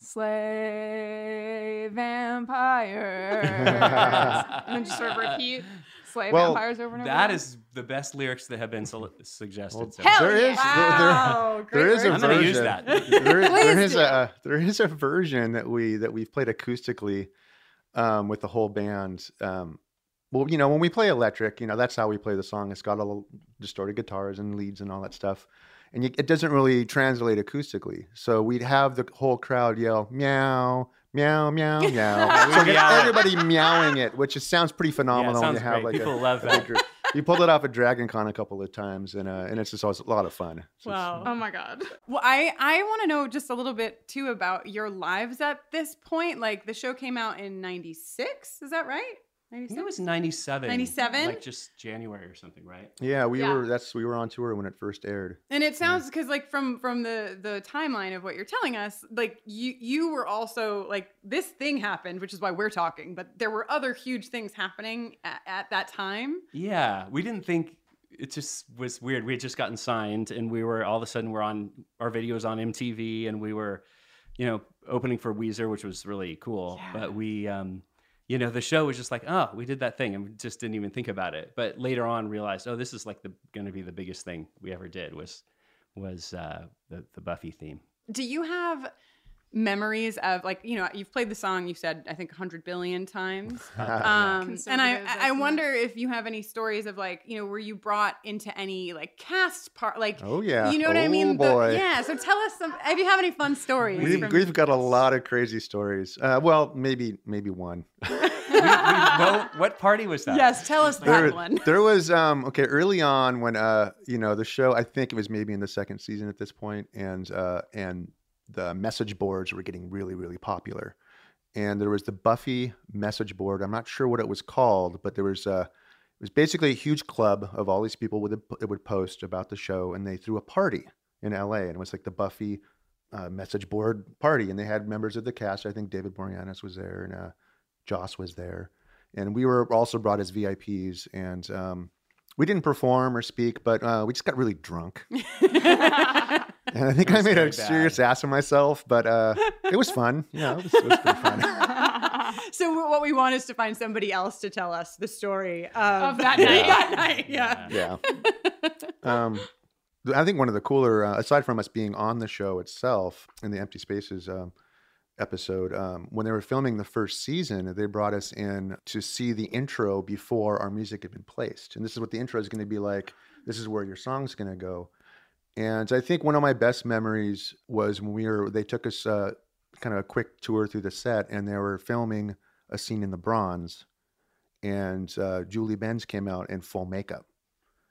slay vampires, and then just sort of repeat slay Well, vampires over and over. That again. is the best lyrics that have been sol- suggested. so Hell far. There is Wow, there, there great is a I'm gonna version. use that. There, there Please is a there is a version that we that we've played acoustically um, with the whole band. Um, well, you know, when we play electric, you know, that's how we play the song. It's got all distorted guitars and leads and all that stuff, and you, it doesn't really translate acoustically. So we'd have the whole crowd yell meow. Meow meow meow. so We meow everybody meowing it, which just sounds pretty phenomenal. when sounds you have great. like People a, love a that. big group. We pulled it off at Dragon Con a couple of times, and uh, and it's just always a lot of fun. So it's- Wow. oh my god. Well, I I want to know just a little bit too about your lives at this point. Like the show came out in '96, is that right? I think 96? it was 97. 97? Like just January or something, right? Yeah, we Yeah. were. That's we were on tour when it first aired. And it sounds because like from from the the timeline of what you're telling us, like you you were also like this thing happened, which is why we're talking. But there were other huge things happening at, at that time. Yeah, we didn't think it just was weird. We had just gotten signed, and we were all of a sudden we're on our videos on MTV, and we were, you know, opening for Weezer, which was really cool. But we, um, you know, the show was just like, oh, we did that thing, and we just didn't even think about it. But later on, realized, oh, this is like the going to be the biggest thing we ever did was was uh, the the Buffy theme. Do you have memories of like you know you've played the song you said I think 100 billion times. Yeah. Um, and I I estimate. wonder if you have any stories of like you know were you brought into any like cast part like Oh, yeah. you know what I Oh, mean The- yeah so tell us some if you have any fun stories We've, from- we've got a lot of crazy stories. Uh, well, maybe maybe one. no, what party was that? yes tell us that one there was um okay early on when uh you know the show I think it was maybe in the second season at this point and uh and the message boards were getting really really popular. And there was the Buffy message board. I'm not sure what it was called but there was uh it was basically a huge club of all these people would it would post about the show and they threw a party in LA and it was like the Buffy uh, message board party. And they had members of the cast. I think David Boreanaz was there and uh Joss was there. And we were also brought as VIPs, and um, we didn't perform or speak, but uh, we just got really drunk. and I think I made a very serious ass of myself, but uh, it was fun. Yeah, it was, it was pretty fun. so what we want is to find somebody else to tell us the story of, Of that night. night. that night, yeah. yeah. Um, I think one of the cooler, uh, aside from us being on the show itself in the Empty Spaces um, episode, um, when they were filming the first season, they brought us in to see the intro before our music had been placed. And this is what the intro is going to be like. This is where your song's going to go. And I think one of my best memories was when we were, they took us uh, kind of a quick tour through the set and they were filming a scene in the bronze. And uh, Julie Benz came out in full makeup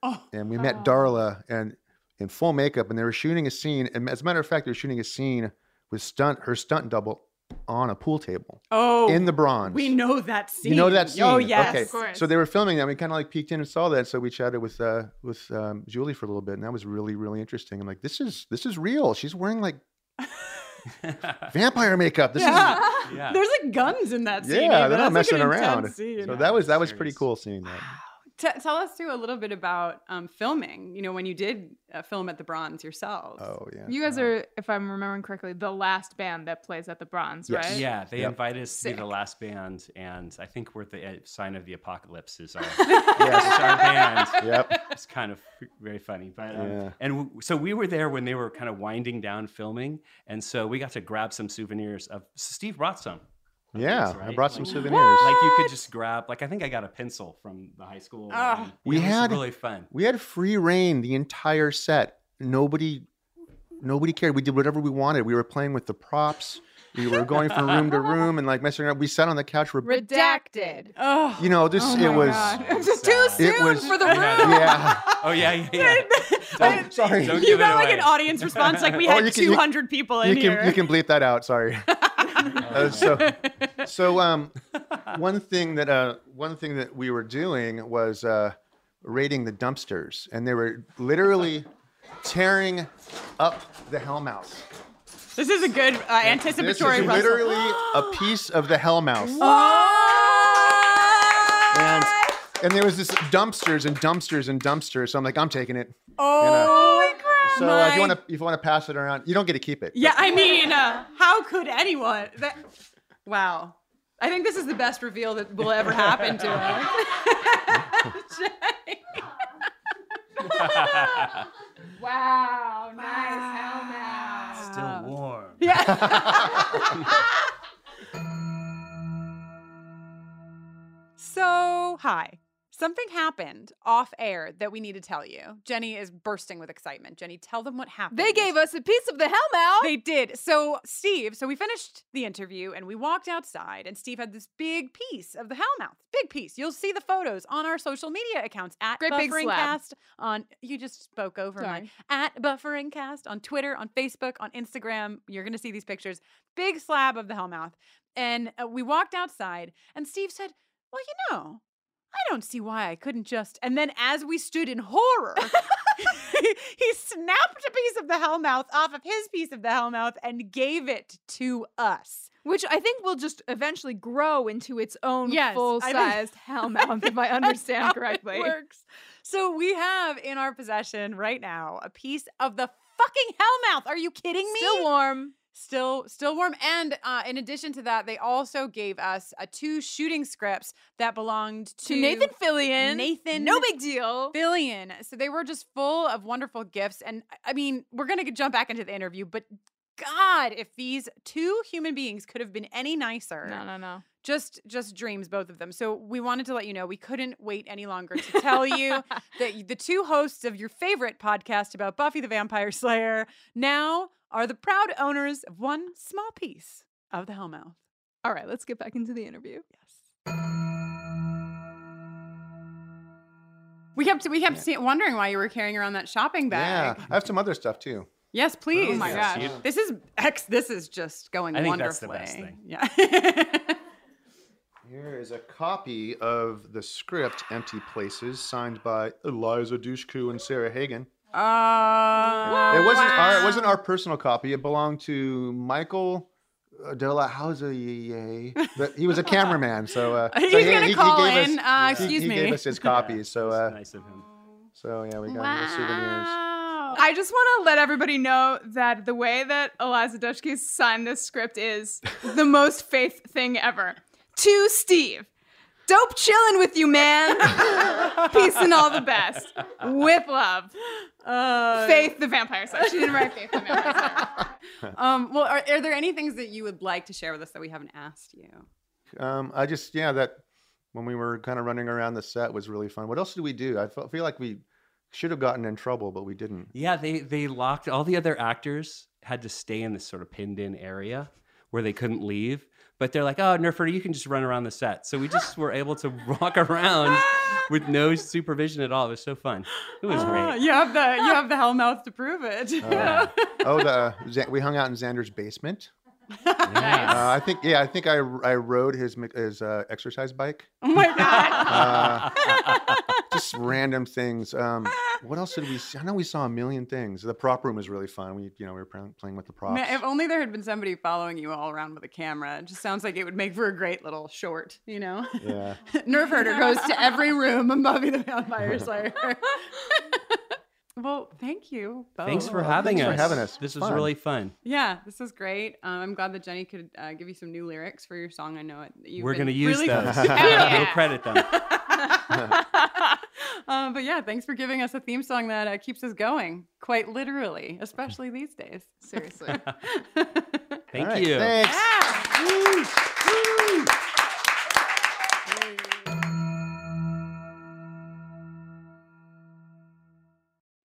Oh. and we met Darla and in full makeup, and they were shooting a scene. And as a matter of fact, they were shooting a scene with stunt her stunt double on a pool table Oh, in the bronze. we know that scene. You know that scene. Oh yes, Okay. Of course. So they were filming that. We kind of like peeked in and saw that. So we chatted with uh, with um, Julie for a little bit, and that was really really interesting. I'm like, this is this is real. She's wearing like vampire makeup. This yeah. Yeah. There's like guns in that scene. yeah, they're not That's, like, messing an around. intense scene. So that was that was pretty cool seeing that. T- tell us too a little bit about um, filming. You know, when you did uh, film at the Bronze yourselves. Oh yeah. You guys are, if I'm remembering correctly, the last band that plays at the Bronze, Yes. right? Yeah, they Yep. invited us to be the last band, and I think we're the uh, sign of the apocalypse is our, Yes. is our band. Yep. It's kind of very funny, but um, Yeah. and w- so we were there when they were kind of winding down filming, and so we got to grab some souvenirs. Of Steve brought some. Of Yeah, these, I brought some Like- souvenirs. Like you could just grab. Like I think I got a pencil from the high school. Ah. We you know, was had- really fun. We had free reign the entire set. Nobody nobody cared. We did whatever we wanted. We were playing with the props. We were going from room to room and like messing around. We sat on the couch. We're, Redacted. Oh, you know, this Oh it was. God. it's too soon It was for the room. Yeah. Oh yeah, yeah. yeah. Oh, sorry. Don't you give got like an audience response like we Oh, had you can- you- 200 people in You here. you can bleep that out. Sorry. Uh, so so um one thing that uh one thing that we were doing was uh raiding the dumpsters and they were literally tearing up the hellmouth. This is a good uh, anticipatory This is rustle. literally a piece of the hellmouth. What? And and there was this dumpsters and dumpsters and dumpsters. So I'm like, I'm taking it. oh my god! So uh, if you want to if you want to pass it around, you don't get to keep it. Yeah, I mean, uh, how could anyone? That, wow. I think this is the best reveal that will ever happen to us. Jay. Wow, nice Hellmouth. Still warm. Yeah. So, hi. Something happened off air that we need to tell you. Jenny is bursting with excitement. Jenny, tell them what happened. They gave us a piece of the Hellmouth. They did. So, Steve, so we finished the interview and we walked outside, and Steve had this big piece of the Hellmouth. Big piece. You'll see the photos on our social media accounts at Great. Bufferingcast on you just spoke over my Sorry. at Bufferingcast on Twitter, on Facebook, on Instagram. You're gonna see these pictures. Big slab of the Hellmouth. And uh, we walked outside, and Steve said, Well, you know, I don't see why I couldn't just. And then as we stood in horror, he snapped a piece of the Hellmouth off of his piece of the Hellmouth and gave it to us. Which I think will just eventually grow into its own Yes, full-sized hellmouth, if I understand correctly. works. So we have in our possession right now a piece of the fucking Hellmouth. Are you kidding me? Still warm. Still, still warm. And uh, in addition to that, they also gave us uh, two shooting scripts that belonged to, To Nathan Fillion. Nathan No big deal. Fillion. So they were just full of wonderful gifts. And I- I mean, we're gonna jump back into the interview, but God, if these two human beings could have been any nicer. No, no, no. Just just dreams, both of them. So we wanted to let you know we couldn't wait any longer to tell you that the two hosts of your favorite podcast about Buffy the Vampire Slayer now are the proud owners of one small piece of the Hellmouth. All right, let's get back into the interview. Yes we kept we kept see- wondering why you were carrying around that shopping bag. Yeah, I have some other stuff too. Yes, please. Oh my Yes. gosh. You- This is X. This is just going I think that's wonderfully. the best thing. Yeah. Here is a copy of the script "Empty Places," signed by Eliza Dushku and Sarah Hagan. Uh, It wasn't our it wasn't our personal copy. It belonged to Michael uh, De La Housa. He was a cameraman, so uh, He's so he- gonna he- he call gave us- uh, excuse he me. gave us his copies. So uh, nice of him. So yeah, we got the souvenirs. I just want to let everybody know that the way that Eliza Dushku signed this script is the most faith thing ever. To Steve. Dope chilling with you, man. Peace and all the best. With love. Uh, Faith the Vampire Slayer. She didn't write Faith the Vampire Slayer. um, well, are, are there any things that you would like to share with us that we haven't asked you? Um, I just yeah that when we were kind of running around the set was really fun. What else did we do? I felt, feel like we should have gotten in trouble, but we didn't. Yeah, they they locked all the other actors had to stay in this sort of pinned in area where they couldn't leave. But they're like, "Oh, Nerfer, you can just run around the set." So we just were able to walk around with no supervision at all. It was so fun. It was Ah, great. you have the you have the Hellmouth to prove it. Uh, oh, the we hung out in Xander's basement. Uh, I think yeah, I think I I rode his his uh, exercise bike. Oh my god! Uh, just random things. Um, what else did we see? I know we saw a million things. The prop room was really fun. We you know we were playing playing with the props. Man, if only there had been somebody following you all around with a camera. It just sounds like it would make for a great little short, you know? Yeah. Nerf herder goes to every room and Buffy the Vampire Slayer. well, thank you. Both. Thanks for having thanks us. for having us. This was really fun. Yeah, this is great. Um, I'm glad that Jenny could uh, give you some new lyrics for your song. I know it. You've We're been gonna use really those. Yeah. We'll credit them. um, but yeah, thanks for giving us a theme song that uh, keeps us going, quite literally, especially these days. Seriously. Thank All right, you. Thanks.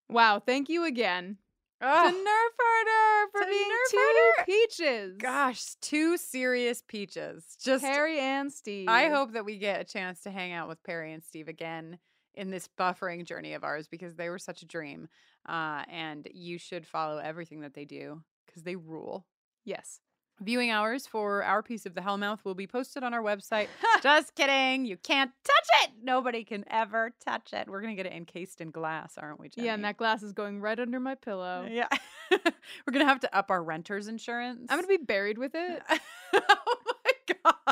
Wow, thank you again Ugh. to Nerf Herder for being two Herder. peaches. Gosh, two serious peaches. Just Parry and Steve. I hope that we get a chance to hang out with Parry and Steve again in this buffering journey of ours because they were such a dream. Uh, and you should follow everything that they do because they rule. Yes. Viewing hours for our piece of the Hellmouth will be posted on our website. Just kidding. You can't touch it. Nobody can ever touch it. We're going to get it encased in glass, aren't we, Jenny? Yeah, and that glass is going right under my pillow. Yeah. We're going to have to up our renter's insurance. I'm gonna be buried with it. oh my God.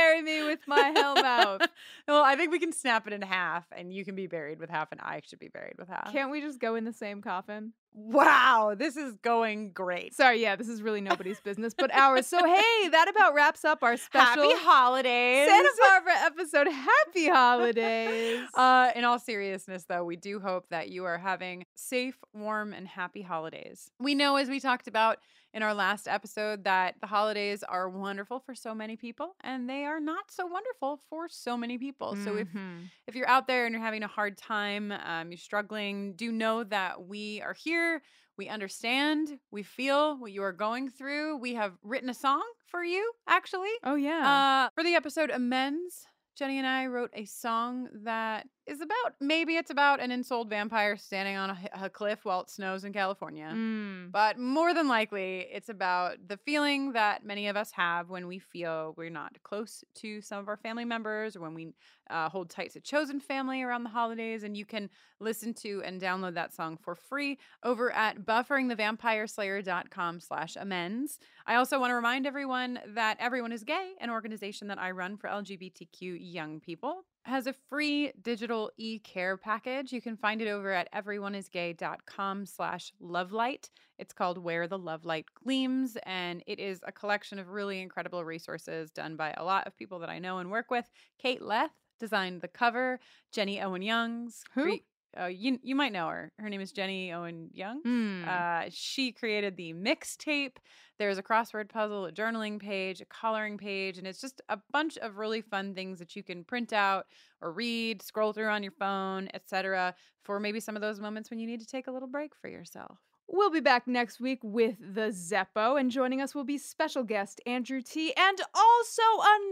Bury me with my hell mouth. well, I think we can snap it in half and you can be buried with half and I should be buried with half. Can't we just go in the same coffin? Wow, this is going great. Sorry, yeah, this is really nobody's business but ours. So hey, that about wraps up our special Happy holidays. Santa Barbara episode. Happy holidays. Uh, in all seriousness, though, we do hope that you are having safe, warm, and happy holidays. We know, as we talked about in our last episode, that the holidays are wonderful for so many people, and they are not so wonderful for so many people. So if Mhm. if you're out there and you're having a hard time, um, you're struggling, do know that we are here. We understand. We feel what you are going through. We have written a song for you, actually. Oh yeah. Uh, for the episode Amends, Jenny and I wrote a song that is about maybe it's about an ensouled vampire standing on a cliff while it snows in California. Mm. But more than likely, it's about the feeling that many of us have when we feel we're not close to some of our family members or when we uh, hold tight to chosen family around the holidays. And you can listen to and download that song for free over at bufferingthevampireslayer.com slash amends. I also want to remind everyone that Everyone is Gay, an organization that I run for LGBTQ young people, has a free digital e-care package. You can find it over at everyoneisgay.com slash lovelight. It's called Where the Love Light Gleams, and it is a collection of really incredible resources done by a lot of people that I know and work with. Kate Leth designed the cover. Jenny Owen Youngs. Who? cre- uh, you you might know her. Her name is Jenny Owen Young. Hmm. Uh, she created the mixtape. There's a crossword puzzle, a journaling page, a coloring page, and it's just a bunch of really fun things that you can print out or read, scroll through on your phone, etc. For maybe some of those moments when you need to take a little break for yourself. We'll be back next week with the Zeppo, and joining us will be special guest Andrew Ti. And also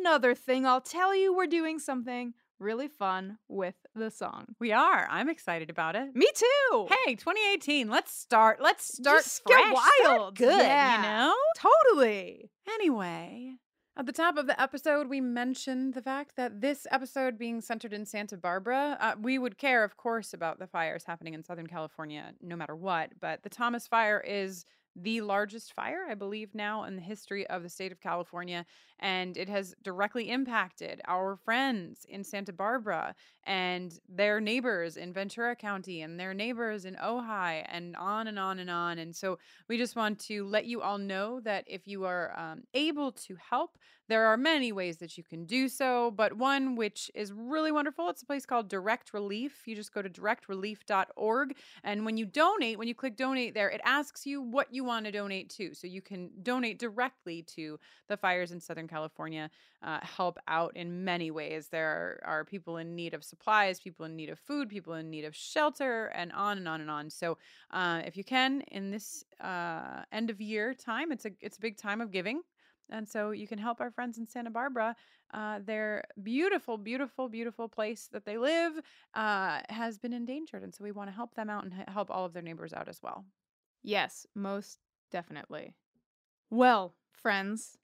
another thing, I'll tell you, we're doing something really fun with the song. We are. I'm excited about it. Me too. Hey, 2018. Let's start. Let's start Just fresh, get start wild. good. Yeah. You know. Totally. Anyway, at the top of the episode, we mentioned the fact that this episode being centered in Santa Barbara, uh, we would care, of course, about the fires happening in Southern California no matter what. But the Thomas Fire is the largest fire, I believe, now in the history of the state of California. And it has directly impacted our friends in Santa Barbara and their neighbors in Ventura County and their neighbors in Ojai and on and on and on. And so we just want to let you all know that if you are um, able to help, there are many ways that you can do so, but one which is really wonderful, it's a place called Direct Relief. You just go to directrelief.org. And when you donate, when you click donate there, it asks you what you want to donate to. So you can donate directly to the fires in Southern California, uh, help out in many ways. There are, are people in need of supplies, people in need of food, people in need of shelter, and on and on and on. So uh, if you can, in this uh, end of year time, it's a it's a big time of giving. And so you can help our friends in Santa Barbara. Uh, their beautiful, beautiful, beautiful place that they live uh, has been endangered. And so we want to help them out and help all of their neighbors out as well. Yes, most definitely. Well, friends,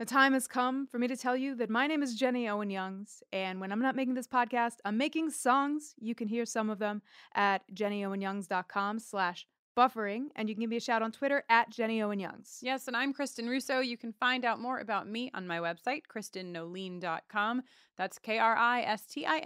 the time has come for me to tell you that my name is Jenny Owen Youngs, and when I'm not making this podcast, I'm making songs. You can hear some of them at jennyowenyoungs.com slash buffering, and you can give me a shout on Twitter at Jenny Owen Youngs. Yes, and I'm Kristin Russo. You can find out more about me on my website, kristinnoeline.com. That's K R I S T I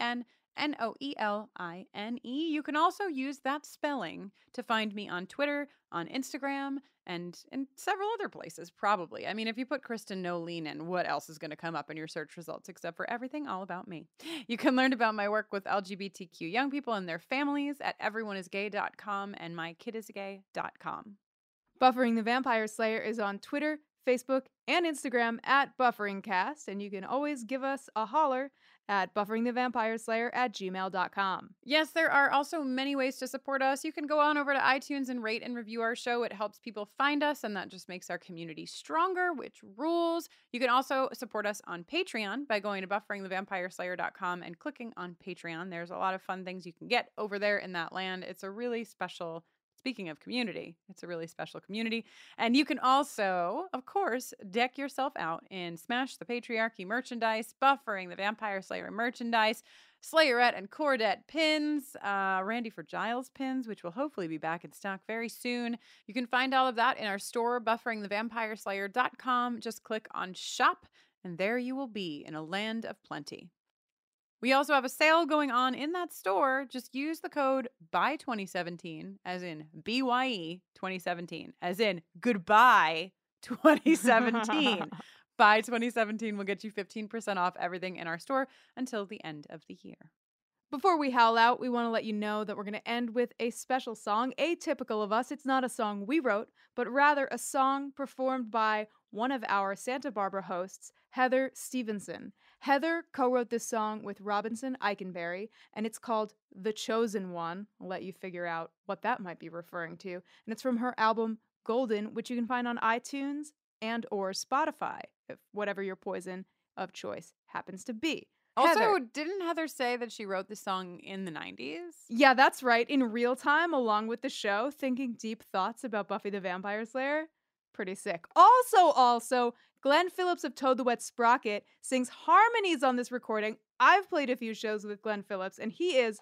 N O E L I N E. You can also use that spelling to find me on Twitter, on Instagram, and in several other places, probably. I mean, if you put Kristin Noeline in, what else is going to come up in your search results except for everything all about me? You can learn about my work with LGBTQ young people and their families at everyoneisgay.com and mykidisgay.com. Buffering the Vampire Slayer is on Twitter, Facebook, and Instagram at BufferingCast, and you can always give us a holler at bufferingthevampireslayer at gmail.com. Yes, there are also many ways to support us. You can go on over to iTunes and rate and review our show. It helps people find us, and that just makes our community stronger, which rules. You can also support us on Patreon by going to bufferingthevampireslayer.com and clicking on Patreon. There's a lot of fun things you can get over there in that land. It's a really special Speaking of community, it's a really special community. And you can also, of course, deck yourself out in Smash the Patriarchy merchandise, Buffering the Vampire Slayer merchandise, Slayerette and Cordette pins, uh, Randy for Giles pins, which will hopefully be back in stock very soon. You can find all of that in our store, bufferingthevampireslayer.com. Just click on shop, and there you will be in a land of plenty. We also have a sale going on in that store. Just use the code BY 2017, as in BYE 2017, as in goodbye 2017. By 2017 will get you 15% off everything in our store until the end of the year. Before we howl out, we want to let you know that we're going to end with a special song, atypical of us. It's not a song we wrote, but rather a song performed by one of our Santa Barbara hosts, Heather Stevenson. Heather co wrote this song with Robinson Eikenberry, and it's called The Chosen One. I'll let you figure out what that might be referring to. And it's from her album Golden, which you can find on iTunes and or Spotify, if whatever your poison of choice happens to be. Also, Heather- didn't Heather say that she wrote this song in the 90s? Yeah, that's right. In real time, along with the show, thinking deep thoughts about Buffy the Vampire Slayer. Pretty sick. Also, also, Glenn Phillips of Toad the Wet Sprocket sings harmonies on this recording. I've played a few shows with Glenn Phillips, and he is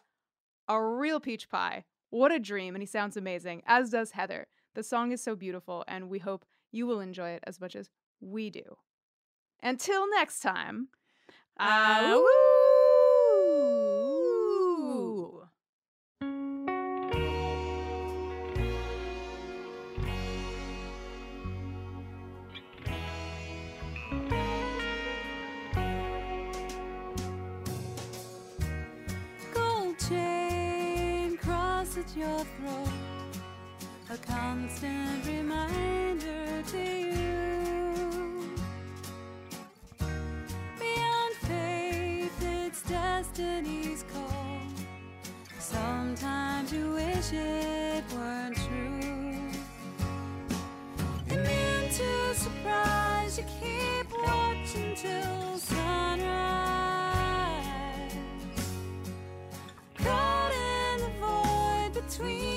a real peach pie. What a dream, and he sounds amazing, as does Heather. The song is so beautiful, and we hope you will enjoy it as much as we do. Until next time, Ah, at your throat, a constant reminder to you. Beyond faith, it's destiny's call. Sometimes you wish it weren't true. Immune to surprise, you keep watching till sunrise. Between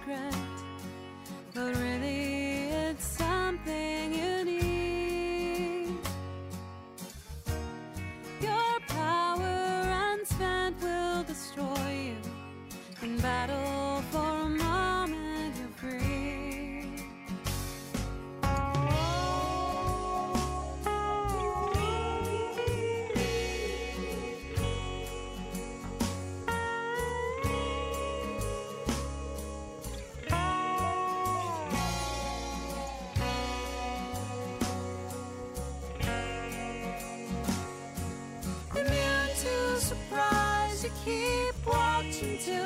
regret. But really, keep